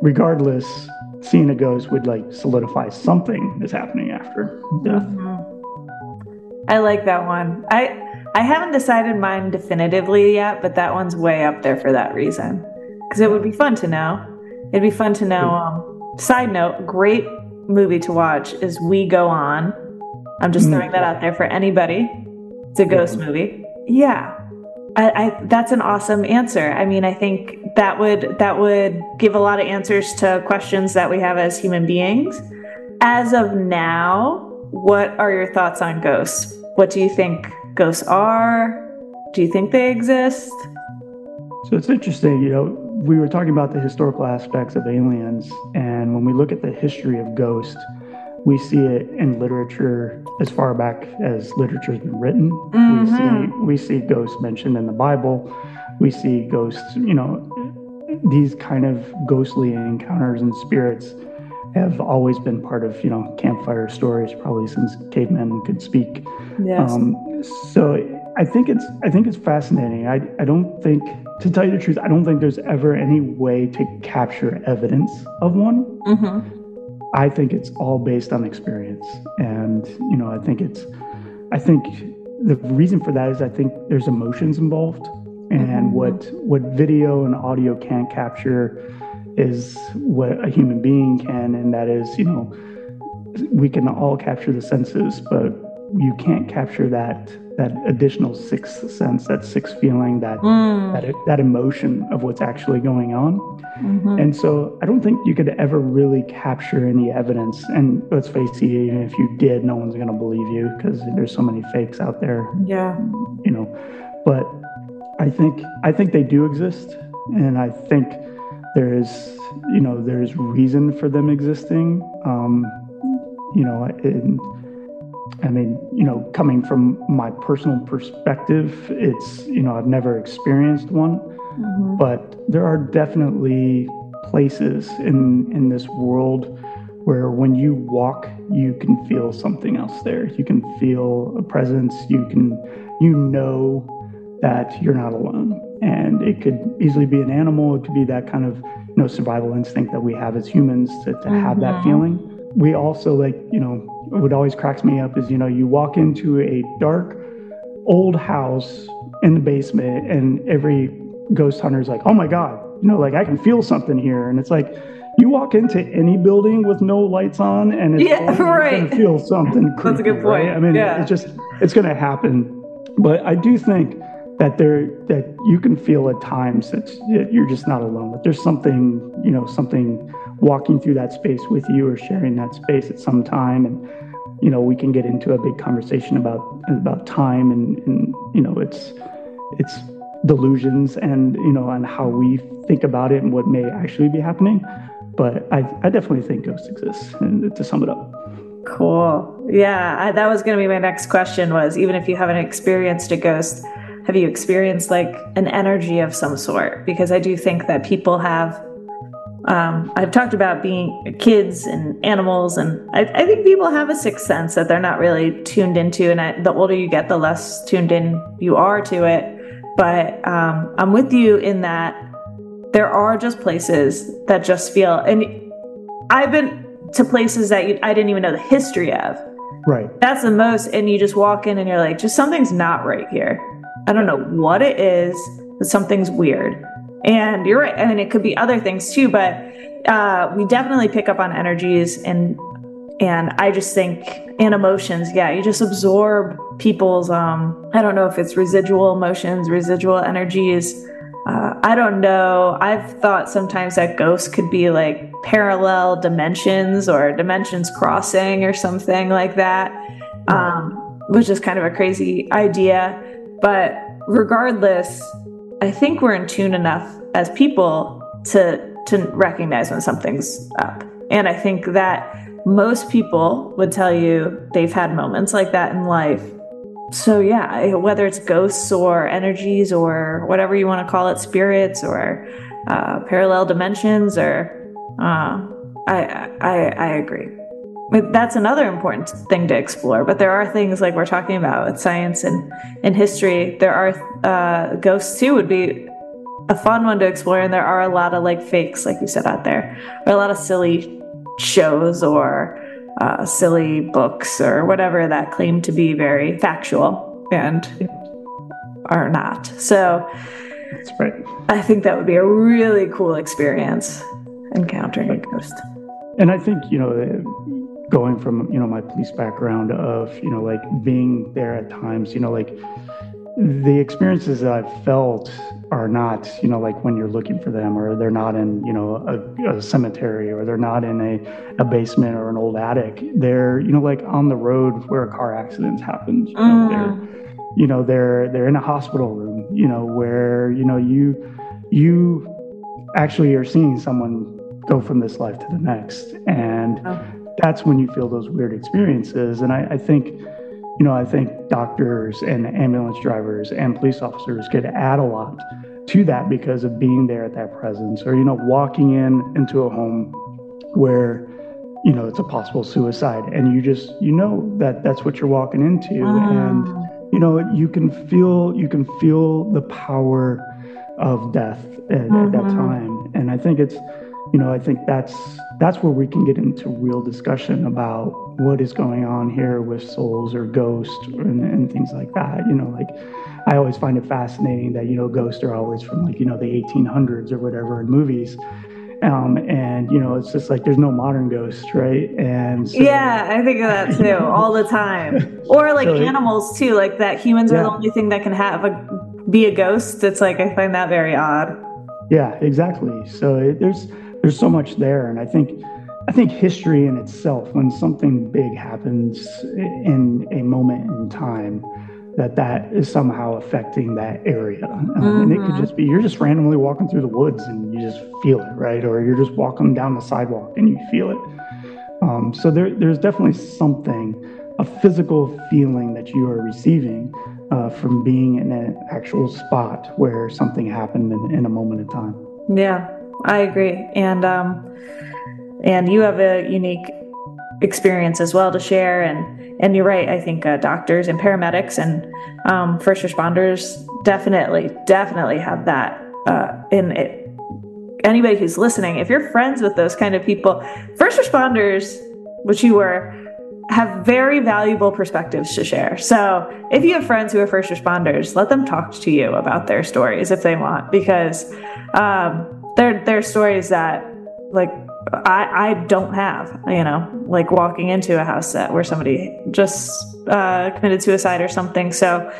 regardless seeing a ghost would like solidify something is happening after death I like that one. I I haven't decided mine definitively yet, but that one's way up there for that reason. Because it would be fun to know. It'd be fun to know. Um, side note, great movie to watch is We Go On. I'm just throwing that out there for anybody. It's a ghost movie. Yeah. I, I that's an awesome answer. I mean, I think that would that would give a lot of answers to questions that we have as human beings. As of now, what are your thoughts on ghosts? What do you think ghosts are? Do you think they exist? So it's interesting, you know, we were talking about the historical aspects of aliens, and when we look at the history of ghosts, we see it in literature as far back as literature's been written. We mm-hmm. see we see ghosts mentioned in the Bible. We see ghosts, you know, these kind of ghostly encounters and spirits have always been part of, you know, campfire stories probably since cavemen could speak. Yes. Um, so I think it's I think it's fascinating. I I don't think to tell you the truth, I don't think there's ever any way to capture evidence of one. mm-hmm. I think it's all based on experience, and you know I think it's I think the reason for that is I think there's emotions involved, and Mhm. what what video and audio can't capture is what a human being can, and that is you know we can all capture the senses, but you can't capture that that additional sixth sense, that sixth feeling, that Mm. that that emotion of what's actually going on. Mhm. And so I don't think you could ever really capture any evidence. And let's face it, even if you did, no one's going to believe you because there's so many fakes out there, Yeah. you know. But I think I think they do exist, and I think there is, you know, there's reason for them existing. Um, you know, and I mean, you know, coming from my personal perspective, it's you know I've never experienced one Mhm. but there are definitely places in in this world where when you walk you can feel something else there you can feel a presence you can you know that you're not alone and it could easily be an animal it could be that kind of you know survival instinct that we have as humans to, to have that Mhm. feeling we also like you know what always cracks me up is you know you walk into a dark old house in the basement and every ghost hunter's like oh my god you know like i can feel something here and it's like you walk into any building with no lights on and it's Yeah, only gonna feel something That's a good point, right? i mean yeah. it's just it's going to happen but i do think that there that you can feel at times that you're just not alone that there's something you know something walking through that space with you or sharing that space at some time and you know we can get into a big conversation about about time and, and you know it's it's delusions and you know and how we think about it and what may actually be happening but i, I definitely think ghosts exist and to sum it up Cool. Yeah, I, that was going to be my next question. Was even if you haven't experienced a ghost, have you experienced like an energy of some sort? Because I do think that people have. Um, I've talked about being kids and animals, and I, I think people have a sixth sense that they're not really tuned into. And I, the older you get, the less tuned in you are to it. But um, I'm with you in that there are just places that just feel, and I've been to places that you, I didn't even know the history of. right That's the most, and you just walk in and you're like, just something's not right here. I don't know what it is, but something's weird. And you're right. I mean, it could be other things too, but uh, we definitely pick up on energies and and I just think and emotions. Yeah, you just absorb people's. Um, I don't know if it's residual emotions, residual energies. Uh, I don't know. I've thought sometimes that ghosts could be like parallel dimensions or dimensions crossing or something like that, um, which is kind of a crazy idea. But regardless, I think we're in tune enough as people to to recognize when something's up. And I think that most people would tell you they've had moments like that in life. So yeah, whether it's ghosts or energies or whatever you want to call it, spirits or uh, parallel dimensions, or uh, I, I I agree. That's another important thing to explore. But there are things like we're talking about with science and, and history. There are uh, ghosts too would be a fun one to explore, and there are a lot of like fakes, like you said out there, or a lot of silly shows or uh, silly books or whatever that claim to be very factual and are not. So that's right I think that would be a really cool experience encountering a ghost. and i think you know going from you know my police background of you know like being there at times you know like the experiences that i've felt are not you know like when you're looking for them or they're not in you know a, a cemetery or they're not in a, a basement or an old attic they're you know like on the road where a car accident happened you know, they're you know they're they're in a hospital room you know where you know you you actually are seeing someone go from this life to the next and that's when you feel those weird experiences. And I, I think you know i think doctors and ambulance drivers and police officers could add a lot to that because of being there at that presence or you know walking in into a home where you know it's a possible suicide and you just you know that that's what you're walking into. And you know you can feel you can feel the power of death at, at that Mhm. time. And i think it's you know i think that's that's where we can get into real discussion about what is going on here with souls or ghosts and, and things like that you know like i always find it fascinating that you know ghosts are always from like you know the 1800s or whatever in movies Um, and you know, it's just like there's no modern ghosts, right? And so, yeah, I think of that too all the time. Or like So animals too, like that humans are the only thing that can have a be a ghost. It's like I find that very odd. Yeah, exactly. So it, there's there's so much there, and I think I think history in itself, when something big happens in a moment in time, that that is somehow affecting that area, um, and it could Mhm. just be you're just randomly walking through the woods and you just feel it, right? Or you're just walking down the sidewalk and you feel it. Um, so there, there's definitely something, a physical feeling that you are receiving uh, from being in an actual spot where something happened in, in a moment in time. Yeah, I agree. And um and you have a unique experience as well to share and and you're right. I think uh, doctors and paramedics and um, first responders definitely definitely have that uh, in it. Anybody who's listening, if you're friends with those kind of people, first responders, which you were, have very valuable perspectives to share. So if you have friends who are first responders, let them talk to you about their stories if they want, because um, they're they're stories that like I I don't have. You know, like walking into a house that where somebody just uh, committed suicide or something. So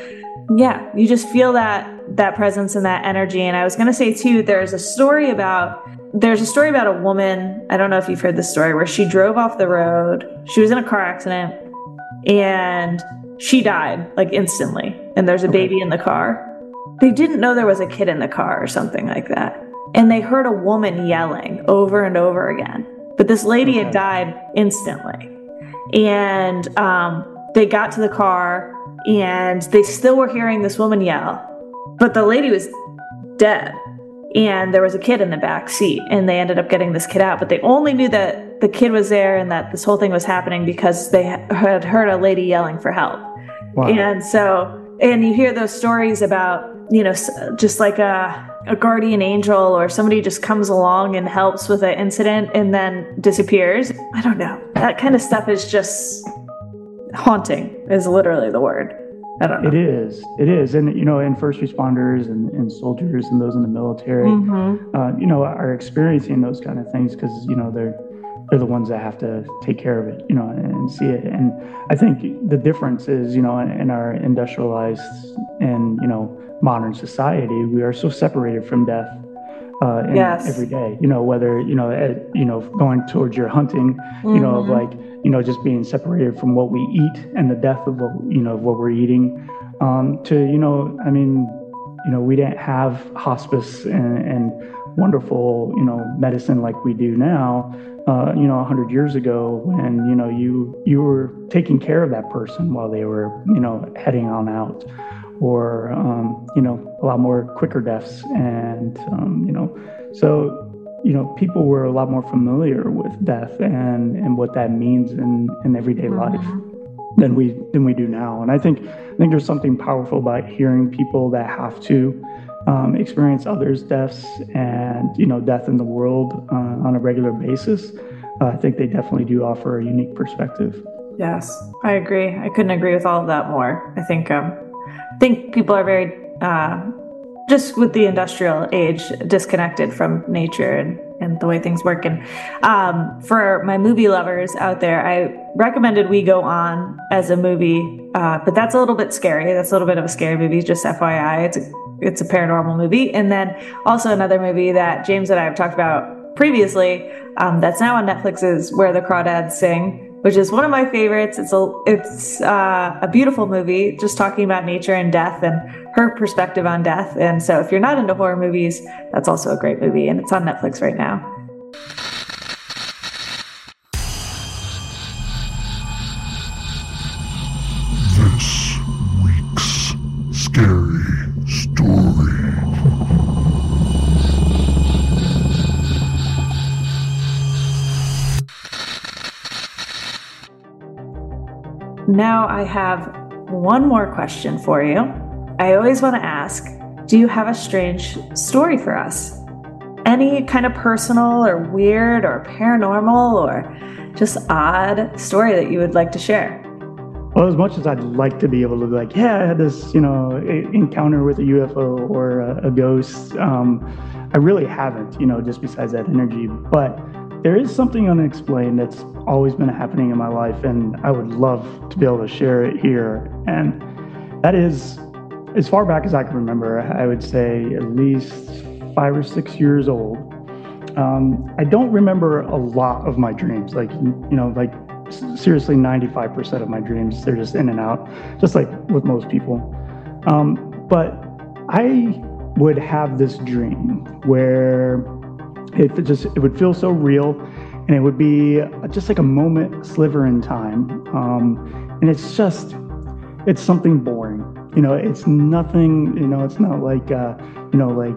yeah, you just feel that that presence and that energy. And I was gonna say too, there's a story about there's a story about a woman. I don't know if you've heard this story where she drove off the road. She was in a car accident and she died like instantly. And there's a baby in the car. They didn't know there was a kid in the car or something like that. And they heard a woman yelling over and over again. But this lady had died instantly. And um, they got to the car and they still were hearing this woman yell. But the lady was dead. And there was a kid in the back seat. And they ended up getting this kid out. But they only knew that the kid was there and that this whole thing was happening because they had heard a lady yelling for help. Wow. And so, and you hear those stories about, you know, just like a, a guardian angel or somebody just comes along and helps with an incident and then disappears. I don't know. That kind of stuff is just haunting, is literally the word. I don't know. It is. It is. And, you know, and first responders and, and soldiers and those in the military, Mhm. uh, you know, are experiencing those kind of things because, you know, they're, they're the ones that have to take care of it, you know, and see it. And I think the difference is, you know, in, in our industrialized and, you know, modern society, we are so separated from death. Uh, Yes. every day, you know, whether, you know, eh, you know, going towards your hunting, you know, of Mhm. like, you know, just being separated from what we eat and the death of what, you know, of what we're eating, um, to, you know, I mean, you know, we didn't have hospice and, and wonderful, you know, medicine like we do now. Uh, you know, a hundred years ago, when you know you you were taking care of that person while they were, you know, heading on out, or um, you know, a lot more quicker deaths, and um, you know, so you know, people were a lot more familiar with death and and what that means in in everyday life than we than we do now. And I think I think there's something powerful about hearing people that have to um, experience others' deaths and you know death in the world uh, on a regular basis. Uh, I think they definitely do offer a unique perspective. Yes, I agree. I couldn't agree with all of that more. I think um, think people are very uh, just with the industrial age disconnected from nature and, and the way things work. And um, for my movie lovers out there, I recommended We Go On as a movie, uh, but that's a little bit scary. That's a little bit of a scary movie. Just FYI, it's a it's a paranormal movie. And then also another movie that James and I have talked about previously um, that's now on Netflix is Where the Crawdads Sing, which is one of my favorites. It's a it's uh, a beautiful movie, just talking about nature and death and her perspective on death. And so, if you're not into horror movies, that's also a great movie, and it's on Netflix right now. Now I have one more question for you. I always want to ask Do you have a strange story for us? Any kind of personal or weird or paranormal or just odd story that you would like to share? Well, as much as I'd like to be able to be like, yeah, I had this, you know, encounter with a UFO or a, a ghost. Um, I really haven't, you know, just besides that energy. But there is something unexplained that's always been happening in my life, and I would love to be able to share it here. And that is, as far back as I can remember, I would say at least five or six years old. Um, I don't remember a lot of my dreams, like, you know, like seriously 95% of my dreams, they're just in and out, just like with most people. Um, but I would have this dream where it just it would feel so real and it would be just like a moment sliver in time. Um, and it's just it's something boring. You know it's nothing you know it's not like uh, you know like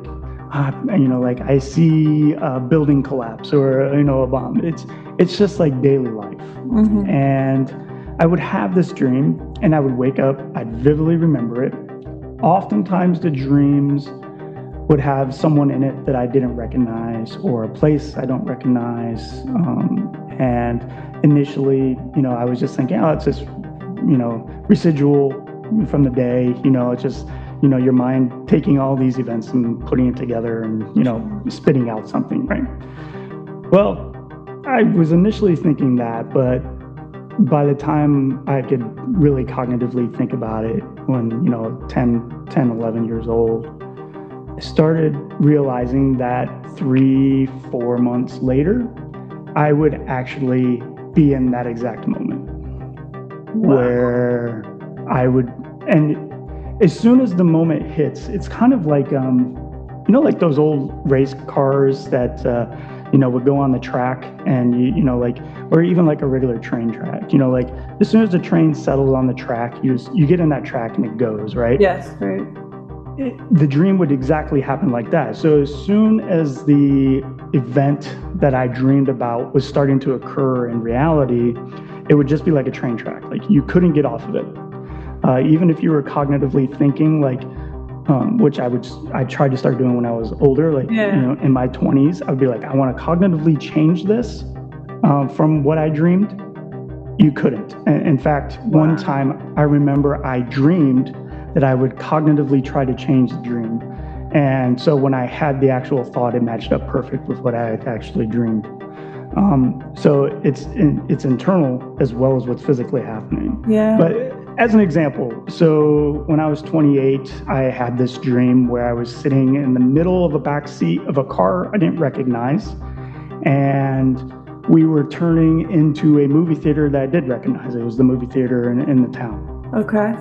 uh, you know like i see a building collapse or you know a bomb. It's it's just like daily life. Mhm. and i would have this dream and i would wake up i'd vividly remember it. Oftentimes the dreams would have someone in it that I didn't recognize or a place I don't recognize. Um, and initially, you know, I was just thinking, oh, it's just, you know, residual from the day. You know, it's just, you know, your mind taking all these events and putting it together and, you know, spitting out something, right? Well, I was initially thinking that, but by the time I could really cognitively think about it when, you know, 10, 10, 11 years old, I started realizing that three, four months later, I would actually be in that exact moment where I would, and as soon as the moment hits, it's kind of like, um, you know, like those old race cars that, uh, you know, would go on the track and you, you know, like, or even like a regular train track, you know, like as soon as the train settles on the track, you just, you get in that track and it goes, right? Yes, right. It, the dream would exactly happen like that. So as soon as the event that I dreamed about was starting to occur in reality, it would just be like a train track. Like you couldn't get off of it. Uh, even if you were cognitively thinking, like, um, which I would, I tried to start doing when I was older, like, Yeah. you know, in my 20s, I would be like, I want to cognitively change this um, from what I dreamed. You couldn't. And in fact, one time I remember I dreamed that I would cognitively try to change the dream. And so when I had the actual thought, it matched up perfect with what I had actually dreamed. Um, so it's in, it's internal as well as what's physically happening. Yeah. But as an example, so when I was 28, I had this dream where I was sitting in the middle of a back seat of a car I didn't recognize, and we were turning into a movie theater that I did recognize. It was the movie theater in, in the town okay.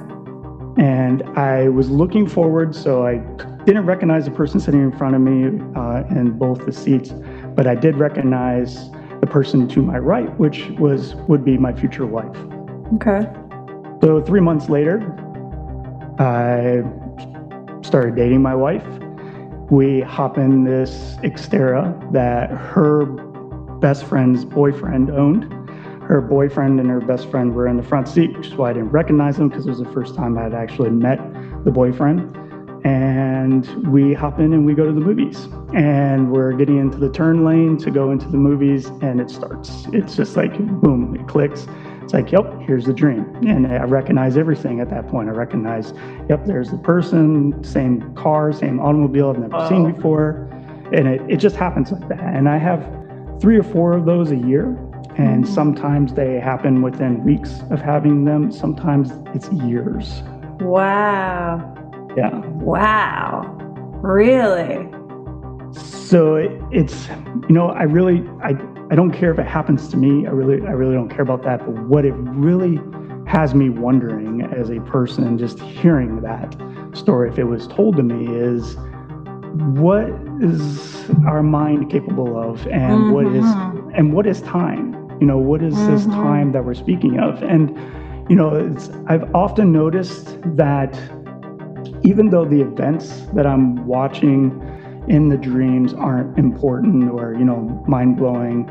And I was looking forward, so I didn't recognize the person sitting in front of me uh, in both the seats, but I did recognize the person to my right, which was would be my future wife. Okay. So three months later, I started dating my wife. We hop in this Xterra that her best friend's boyfriend owned. Her boyfriend and her best friend were in the front seat, which is why I didn't recognize them because it was the first time I'd actually met the boyfriend. And we hop in and we go to the movies. And we're getting into the turn lane to go into the movies, and it starts. It's just like boom, it clicks. It's like, yep, here's the dream. And I recognize everything at that point. I recognize, yep, there's the person, same car, same automobile I've never seen before. And it, it just happens like that. And I have three or four of those a year. And sometimes they happen within weeks of having them. Sometimes it's years. Wow. Yeah. Wow. Really? So it, it's, you know, I really, I, I don't care if it happens to me. I really, I really don't care about that. But what it really has me wondering as a person, just hearing that story, if it was told to me, is what is our mind capable of, and what is, mm-hmm. and what is time? You know, what is this mm-hmm. time that we're speaking of? And you know, it's, I've often noticed that even though the events that I'm watching in the dreams aren't important or, you know, mind blowing,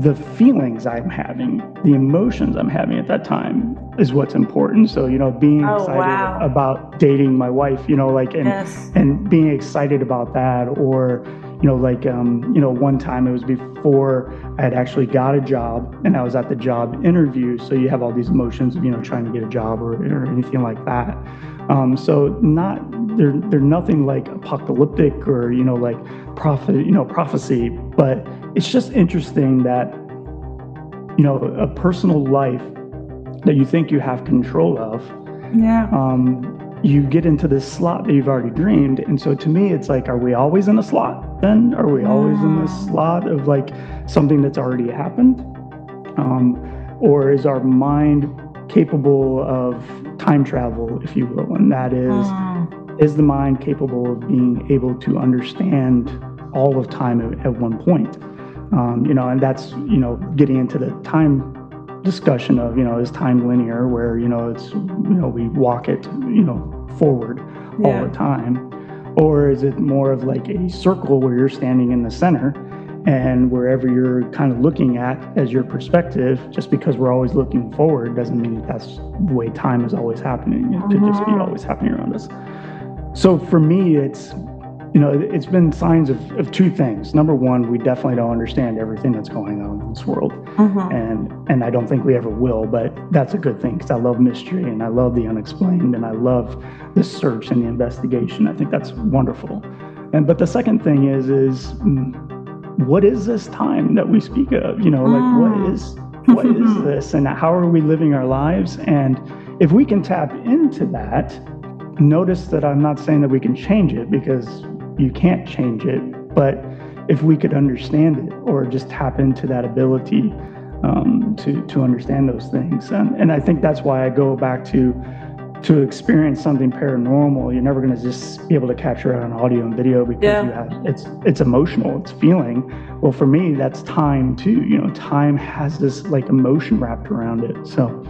the feelings I'm having, the emotions I'm having at that time is what's important. So, you know, being Oh, excited wow. about dating my wife, you know, like, and, Yes. and being excited about that or, you know, like, um, you know, one time it was before I had actually got a job and I was at the job interview. So you have all these emotions of, you know, trying to get a job or, or anything like that. Um, so not they're they're nothing like apocalyptic or you know like prophet you know prophecy, but it's just interesting that you know a personal life that you think you have control of Yeah. um, you get into this slot that you've already dreamed. And so to me, it's like, are we always in a slot then? Are we always in this slot of like something that's already happened? Um, or is our mind capable of time travel, if you will? And that is, is the mind capable of being able to understand all of time at, at one point? Um, you know, and that's, you know, getting into the time discussion of you know is time linear where you know it's you know we walk it you know forward all the time? Or is it more of like a circle where you're standing in the center and wherever you're kind of looking at as your perspective just because we're always looking forward doesn't mean that that's the way time is always happening. It could just be mm-hmm. always happening around us. So for me it's you know it's been signs of, of two things number one we definitely don't understand everything that's going on in this world and and I don't think we ever will. But that's a good thing because I love mystery and I love the unexplained and I love the search and the investigation. I think that's wonderful. And but the second thing is is mm, what is this time that we speak of? You know, like what is what is this and how are we living our lives? And if we can tap into that, notice that I'm not saying that we can change it because you can't change it, but if we could understand it or just tap into that ability um, to to understand those things, and, and I think that's why I go back to to experience something paranormal. You're never going to just be able to capture it on audio and video because Yeah. you have it's it's emotional, it's feeling. Well, for me, that's time too. You know, time has this like emotion wrapped around it, so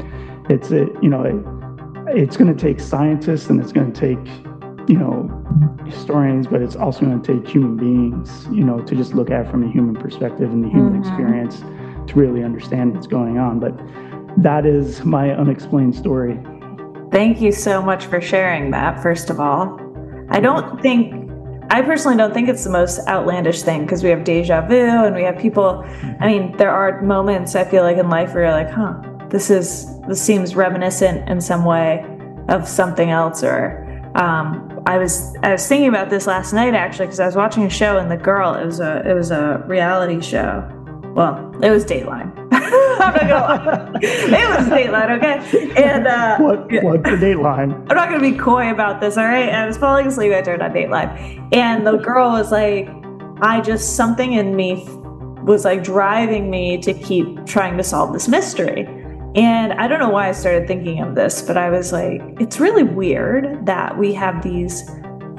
it's it. You know, it, it's going to take scientists and it's going to take you know historians but it's also going to take human beings you know to just look at from a human perspective and the human experience to really understand what's going on but that is my unexplained story Thank you so much for sharing that, first of all. I don't think, I personally don't think it's the most outlandish thing because we have deja vu and we have people. I mean, there are moments I feel like in life where you're like, huh, this is, this seems reminiscent in some way of something else. Or um, I was, I was thinking about this last night actually because I was watching a show and the girl, it was a, it was a reality show. Well, it was Dateline. I'm not gonna lie. It was Dateline, okay? And uh, what what the dateline I'm not gonna be coy about this, all right? I was falling asleep. I turned on Dateline, and the girl was like, "I just something in me was like driving me to keep trying to solve this mystery." And I don't know why I started thinking of this, but I was like, "It's really weird that we have these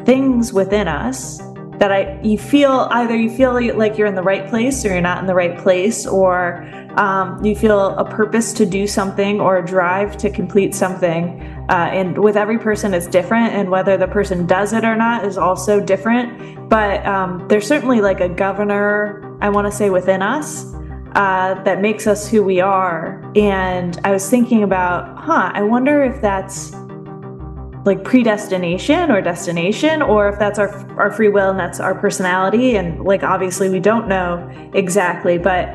things within us that I you feel either you feel like you're in the right place or you're not in the right place, or um, you feel a purpose to do something or a drive to complete something. Uh, and with every person, it's different, and whether the person does it or not is also different. But um, there's certainly like a governor, I want to say, within us uh, that makes us who we are. And I was thinking about, huh, I wonder if that's like predestination or destination or if that's our our free will and that's our personality and like obviously we don't know exactly but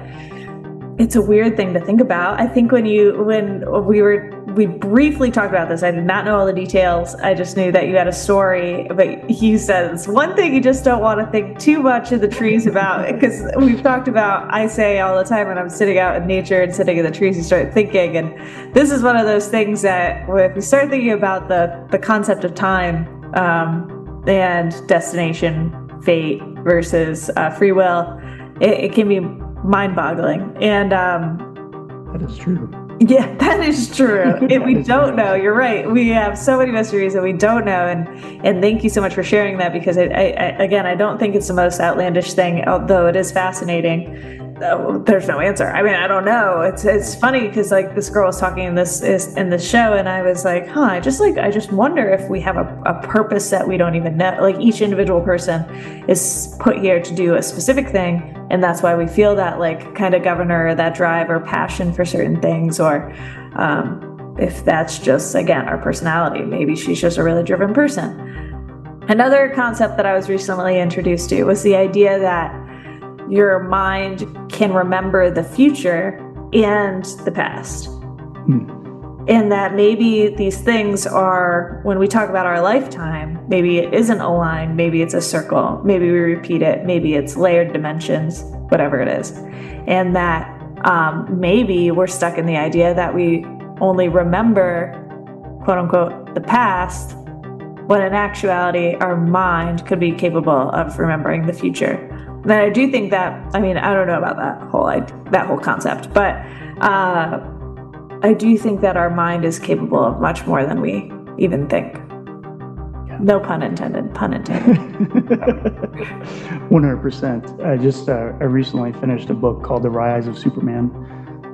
it's a weird thing to think about. I think when you when we were we briefly talked about this i did not know all the details. I just knew that you had a story but said it's one thing you just don't want to think too much in the trees about because we've talked about i say all the time when i'm sitting out in nature and sitting in the trees you start thinking and this is one of those things that if you start thinking about the the concept of time um, and destination fate versus uh, free will it, it can be mind-boggling and um, that is true yeah, that is true. If we is don't true. know, you're right. We have so many mysteries that we don't know, and and thank you so much for sharing that because I, I, I again I don't think it's the most outlandish thing, although it is fascinating. There's no answer. I mean, I don't know. It's it's funny because like this girl was talking in this is in this show, and I was like, huh. I just like I just wonder if we have a, a purpose that we don't even know. Like each individual person is put here to do a specific thing, and that's why we feel that like kind of governor, that drive or passion for certain things, or um, if that's just again our personality. Maybe she's just a really driven person. Another concept that I was recently introduced to was the idea that your mind can remember the future and the past. and that maybe these things are when we talk about our lifetime maybe it isn't a line maybe it's a circle maybe we repeat it maybe it's layered dimensions whatever it is. And that um, maybe we're stuck in the idea that we only remember quote unquote the past when in actuality our mind could be capable of remembering the future then i do think that i mean i don't know about that whole that whole concept but uh, I do think that our mind is capable of much more than we even think. No pun intended. Pun intended. 100%. I just uh, I recently finished a book called The Rise of Superman,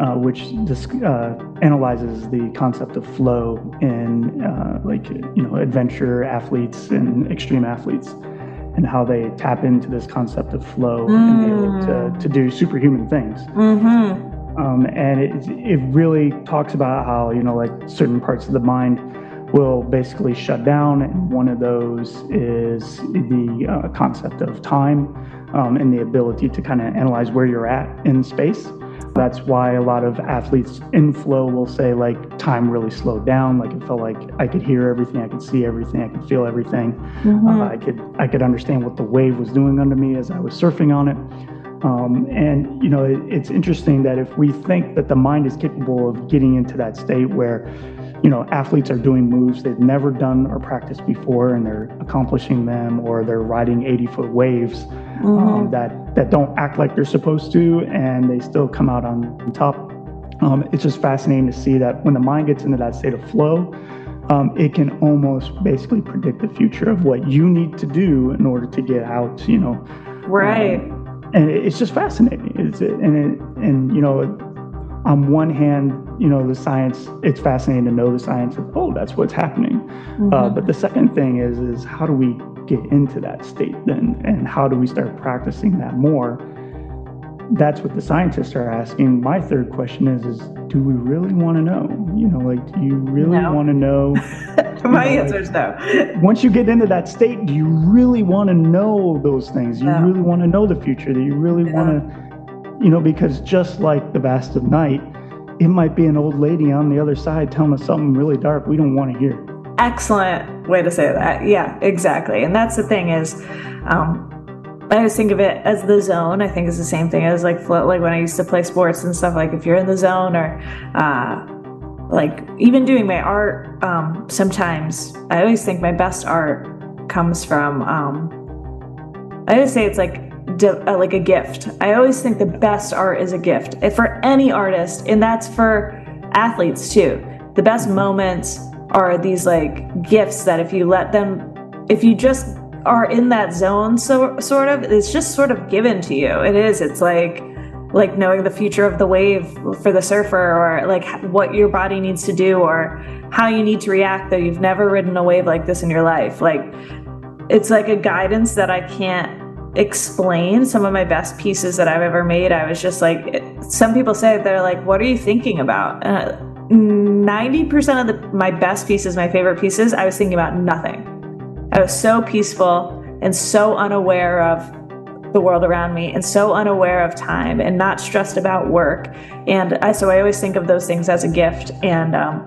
uh, which dis- uh, analyzes the concept of flow in uh, like you know adventure athletes and extreme athletes, and how they tap into this concept of flow mm. and be able to, to do superhuman things. Mm-hmm. Um, and it, it really talks about how, you know, like certain parts of the mind will basically shut down. And one of those is the uh, concept of time um, and the ability to kind of analyze where you're at in space. That's why a lot of athletes in flow will say, like, time really slowed down. Like, it felt like I could hear everything, I could see everything, I could feel everything. Mm-hmm. Uh, I could I could understand what the wave was doing under me as I was surfing on it. Um, and you know, it, it's interesting that if we think that the mind is capable of getting into that state where, you know, athletes are doing moves they've never done or practiced before, and they're accomplishing them, or they're riding 80 foot waves mm-hmm. um, that that don't act like they're supposed to, and they still come out on top. Um, it's just fascinating to see that when the mind gets into that state of flow, um, it can almost basically predict the future of what you need to do in order to get out. You know, right. Um, and it's just fascinating. It's and it, and you know, on one hand, you know, the science. It's fascinating to know the science of oh, that's what's happening. Mm-hmm. Uh, but the second thing is is how do we get into that state then, and how do we start practicing that more? That's what the scientists are asking. My third question is is do we really want to know? You know, like do you really no. want to know? My know, answer is no. Once you get into that state, do you really want to know those things? You no. really want to know the future? Do you really want to, you know, because just like the vast of night, it might be an old lady on the other side telling us something really dark we don't want to hear. Excellent way to say that. Yeah, exactly. And that's the thing is, um, I always think of it as the zone. I think it's the same thing as like like when I used to play sports and stuff. Like if you're in the zone or uh, like even doing my art um, sometimes i always think my best art comes from um, i always say it's like uh, like a gift i always think the best art is a gift for any artist and that's for athletes too the best moments are these like gifts that if you let them if you just are in that zone so sort of it's just sort of given to you. It is. It's like like knowing the future of the wave for the surfer or like what your body needs to do or how you need to react though you've never ridden a wave like this in your life. Like it's like a guidance that i can't explain. Some of my best pieces that i've ever made i was just like some people say they're like what are you thinking about? Uh, 90% of the, my best pieces my favorite pieces i was thinking about nothing i was so peaceful and so unaware of the world around me and so unaware of time and not stressed about work. And I, so I always think of those things as a gift. And um,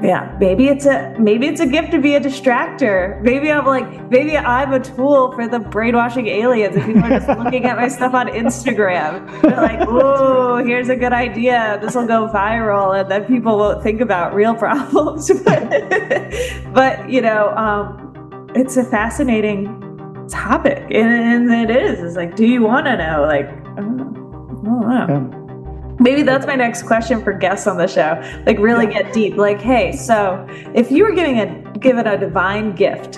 yeah, maybe it's a maybe it's a gift to be a distractor. Maybe I'm like maybe I'm a tool for the brainwashing aliens. If people are just looking at my stuff on Instagram, they're like, "Oh, here's a good idea. This will go viral," and then people won't think about real problems. but, but you know, um, it's a fascinating topic and, and it is it's like do you want to know like I don't know. I don't know. Maybe that's my next question for guests on the show. Like really get deep. Like hey so if you were giving a given a divine gift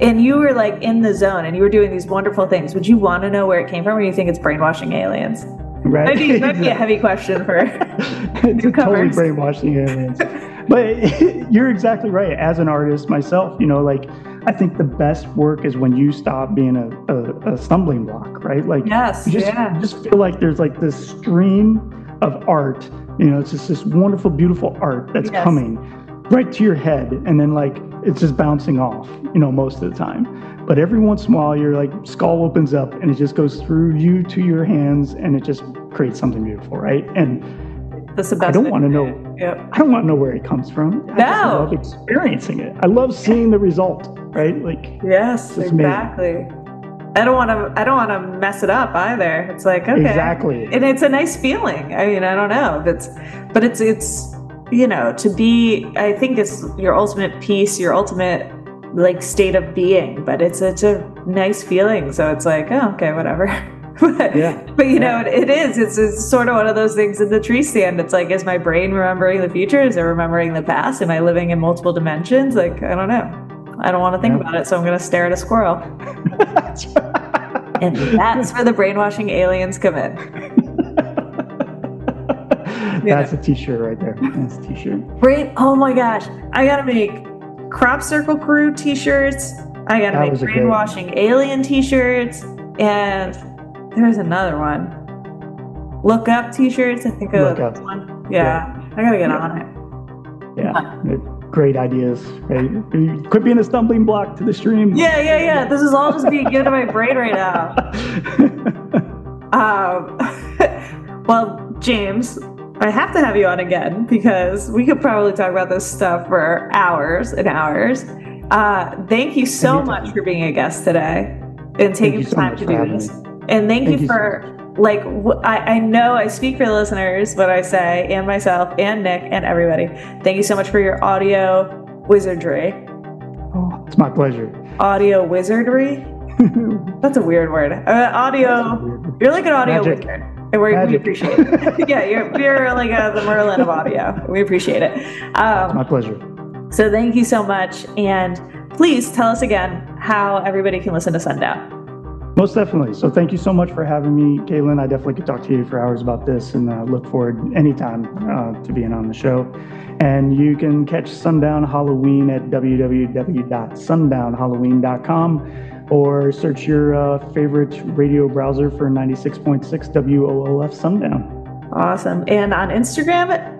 and you were like in the zone and you were doing these wonderful things would you want to know where it came from or do you think it's brainwashing aliens? Right. Might be, might be a heavy question for it's totally brainwashing aliens. But you're exactly right. As an artist myself you know like I think the best work is when you stop being a, a, a stumbling block, right? Like, yes, just, yeah. you just feel like there's like this stream of art. You know, it's just this wonderful, beautiful art that's yes. coming right to your head, and then like it's just bouncing off. You know, most of the time. But every once in a while, your like skull opens up, and it just goes through you to your hands, and it just creates something beautiful, right? And that's the best. I don't want to know Yep. I don't want to know where it comes from. I just No. love experiencing it. I love seeing the result, right? Like, Yes, exactly. amazing. I don't want to. I don't want to mess it up either. It's like okay, Exactly. and it's a nice feeling. I mean, I don't know it's, but it's it's you know to be. I think it's your ultimate peace, your ultimate like state of being. But it's it's a nice feeling. So it's like oh, okay, whatever. but, Yeah. but you know, it, it is. It's, it's sort of one of those things in the tree stand. It's like, is my brain remembering the future? Is it remembering the past? Am I living in multiple dimensions? Like, I don't know. I don't want to think Yeah. about it, so I'm going to stare at a squirrel. and that's where the brainwashing aliens come in. that's a t-shirt right there. That's a t-shirt. Brain. Oh my gosh, I gotta make crop circle crew T-shirts. I gotta That make brainwashing alien T-shirts, and there's another one. Look up T-shirts. I think of Look this Up. one. Yeah, I gotta get on it. Yeah. Great ideas, right? Quit being a stumbling block to the stream. Yeah, yeah, yeah. This is all just being given to my brain right now. Um, well, James, I have to have you on again because we could probably talk about this stuff for hours and hours. Uh, thank you so Anytime. much for being a guest today and taking the so time to do this. me. And thank, Thank you you so for like I, I know I speak for the listeners when I say and myself and Nick and everybody. Thank you so much for your audio wizardry. Oh, it's my pleasure. Audio wizardry. That's a weird word. Uh, audio. You're like an audio Magic. wizard. And we, we appreciate it. yeah, you're, you're like uh the Merlin of audio. We appreciate it. Um, My pleasure. so thank you so much. And please tell us again how everybody can listen to Sundown. Most definitely. So thank you so much for having me, Caitlyn. I definitely could talk to you for hours about this and uh, look forward anytime uh, to being on the show. And you can catch Sundown Halloween at www.sundownhalloween.com or search your uh, favorite radio browser for 96.6 WOOF Sundown. Awesome. And on Instagram,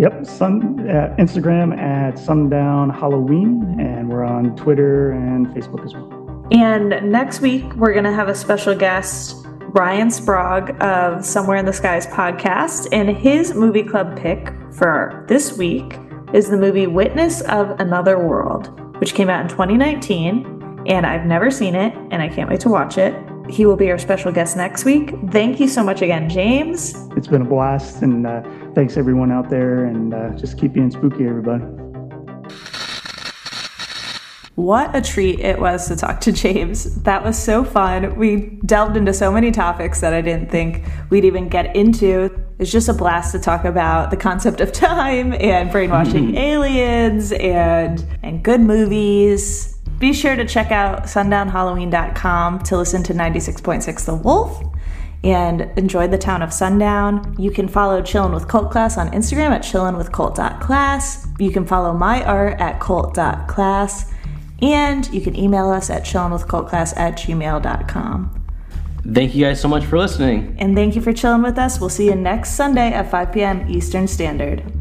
Yep, sun, uh, Instagram at Sundown Halloween, and we're on Twitter and Facebook as well. And next week, we're going to have a special guest, Ryan Sprague of Somewhere in the Skies podcast. And his movie club pick for this week is the movie Witness of Another World, which came out in 2019. And I've never seen it, and I can't wait to watch it. He will be our special guest next week. Thank you so much again, James. It's been a blast, and uh, thanks everyone out there, and uh, just keep being spooky, everybody. What a treat it was to talk to James. That was so fun. We delved into so many topics that I didn't think we'd even get into. It's just a blast to talk about the concept of time and brainwashing aliens and and good movies. Be sure to check out sundownhalloween.com to listen to 96.6 The Wolf and enjoy the town of Sundown. You can follow Chillin' with Cult Class on Instagram at chillinwithcult.class. You can follow my art at cult.class. And you can email us at chillinwithcultclass at gmail.com. Thank you guys so much for listening. And thank you for chilling with us. We'll see you next Sunday at 5 p.m. Eastern Standard.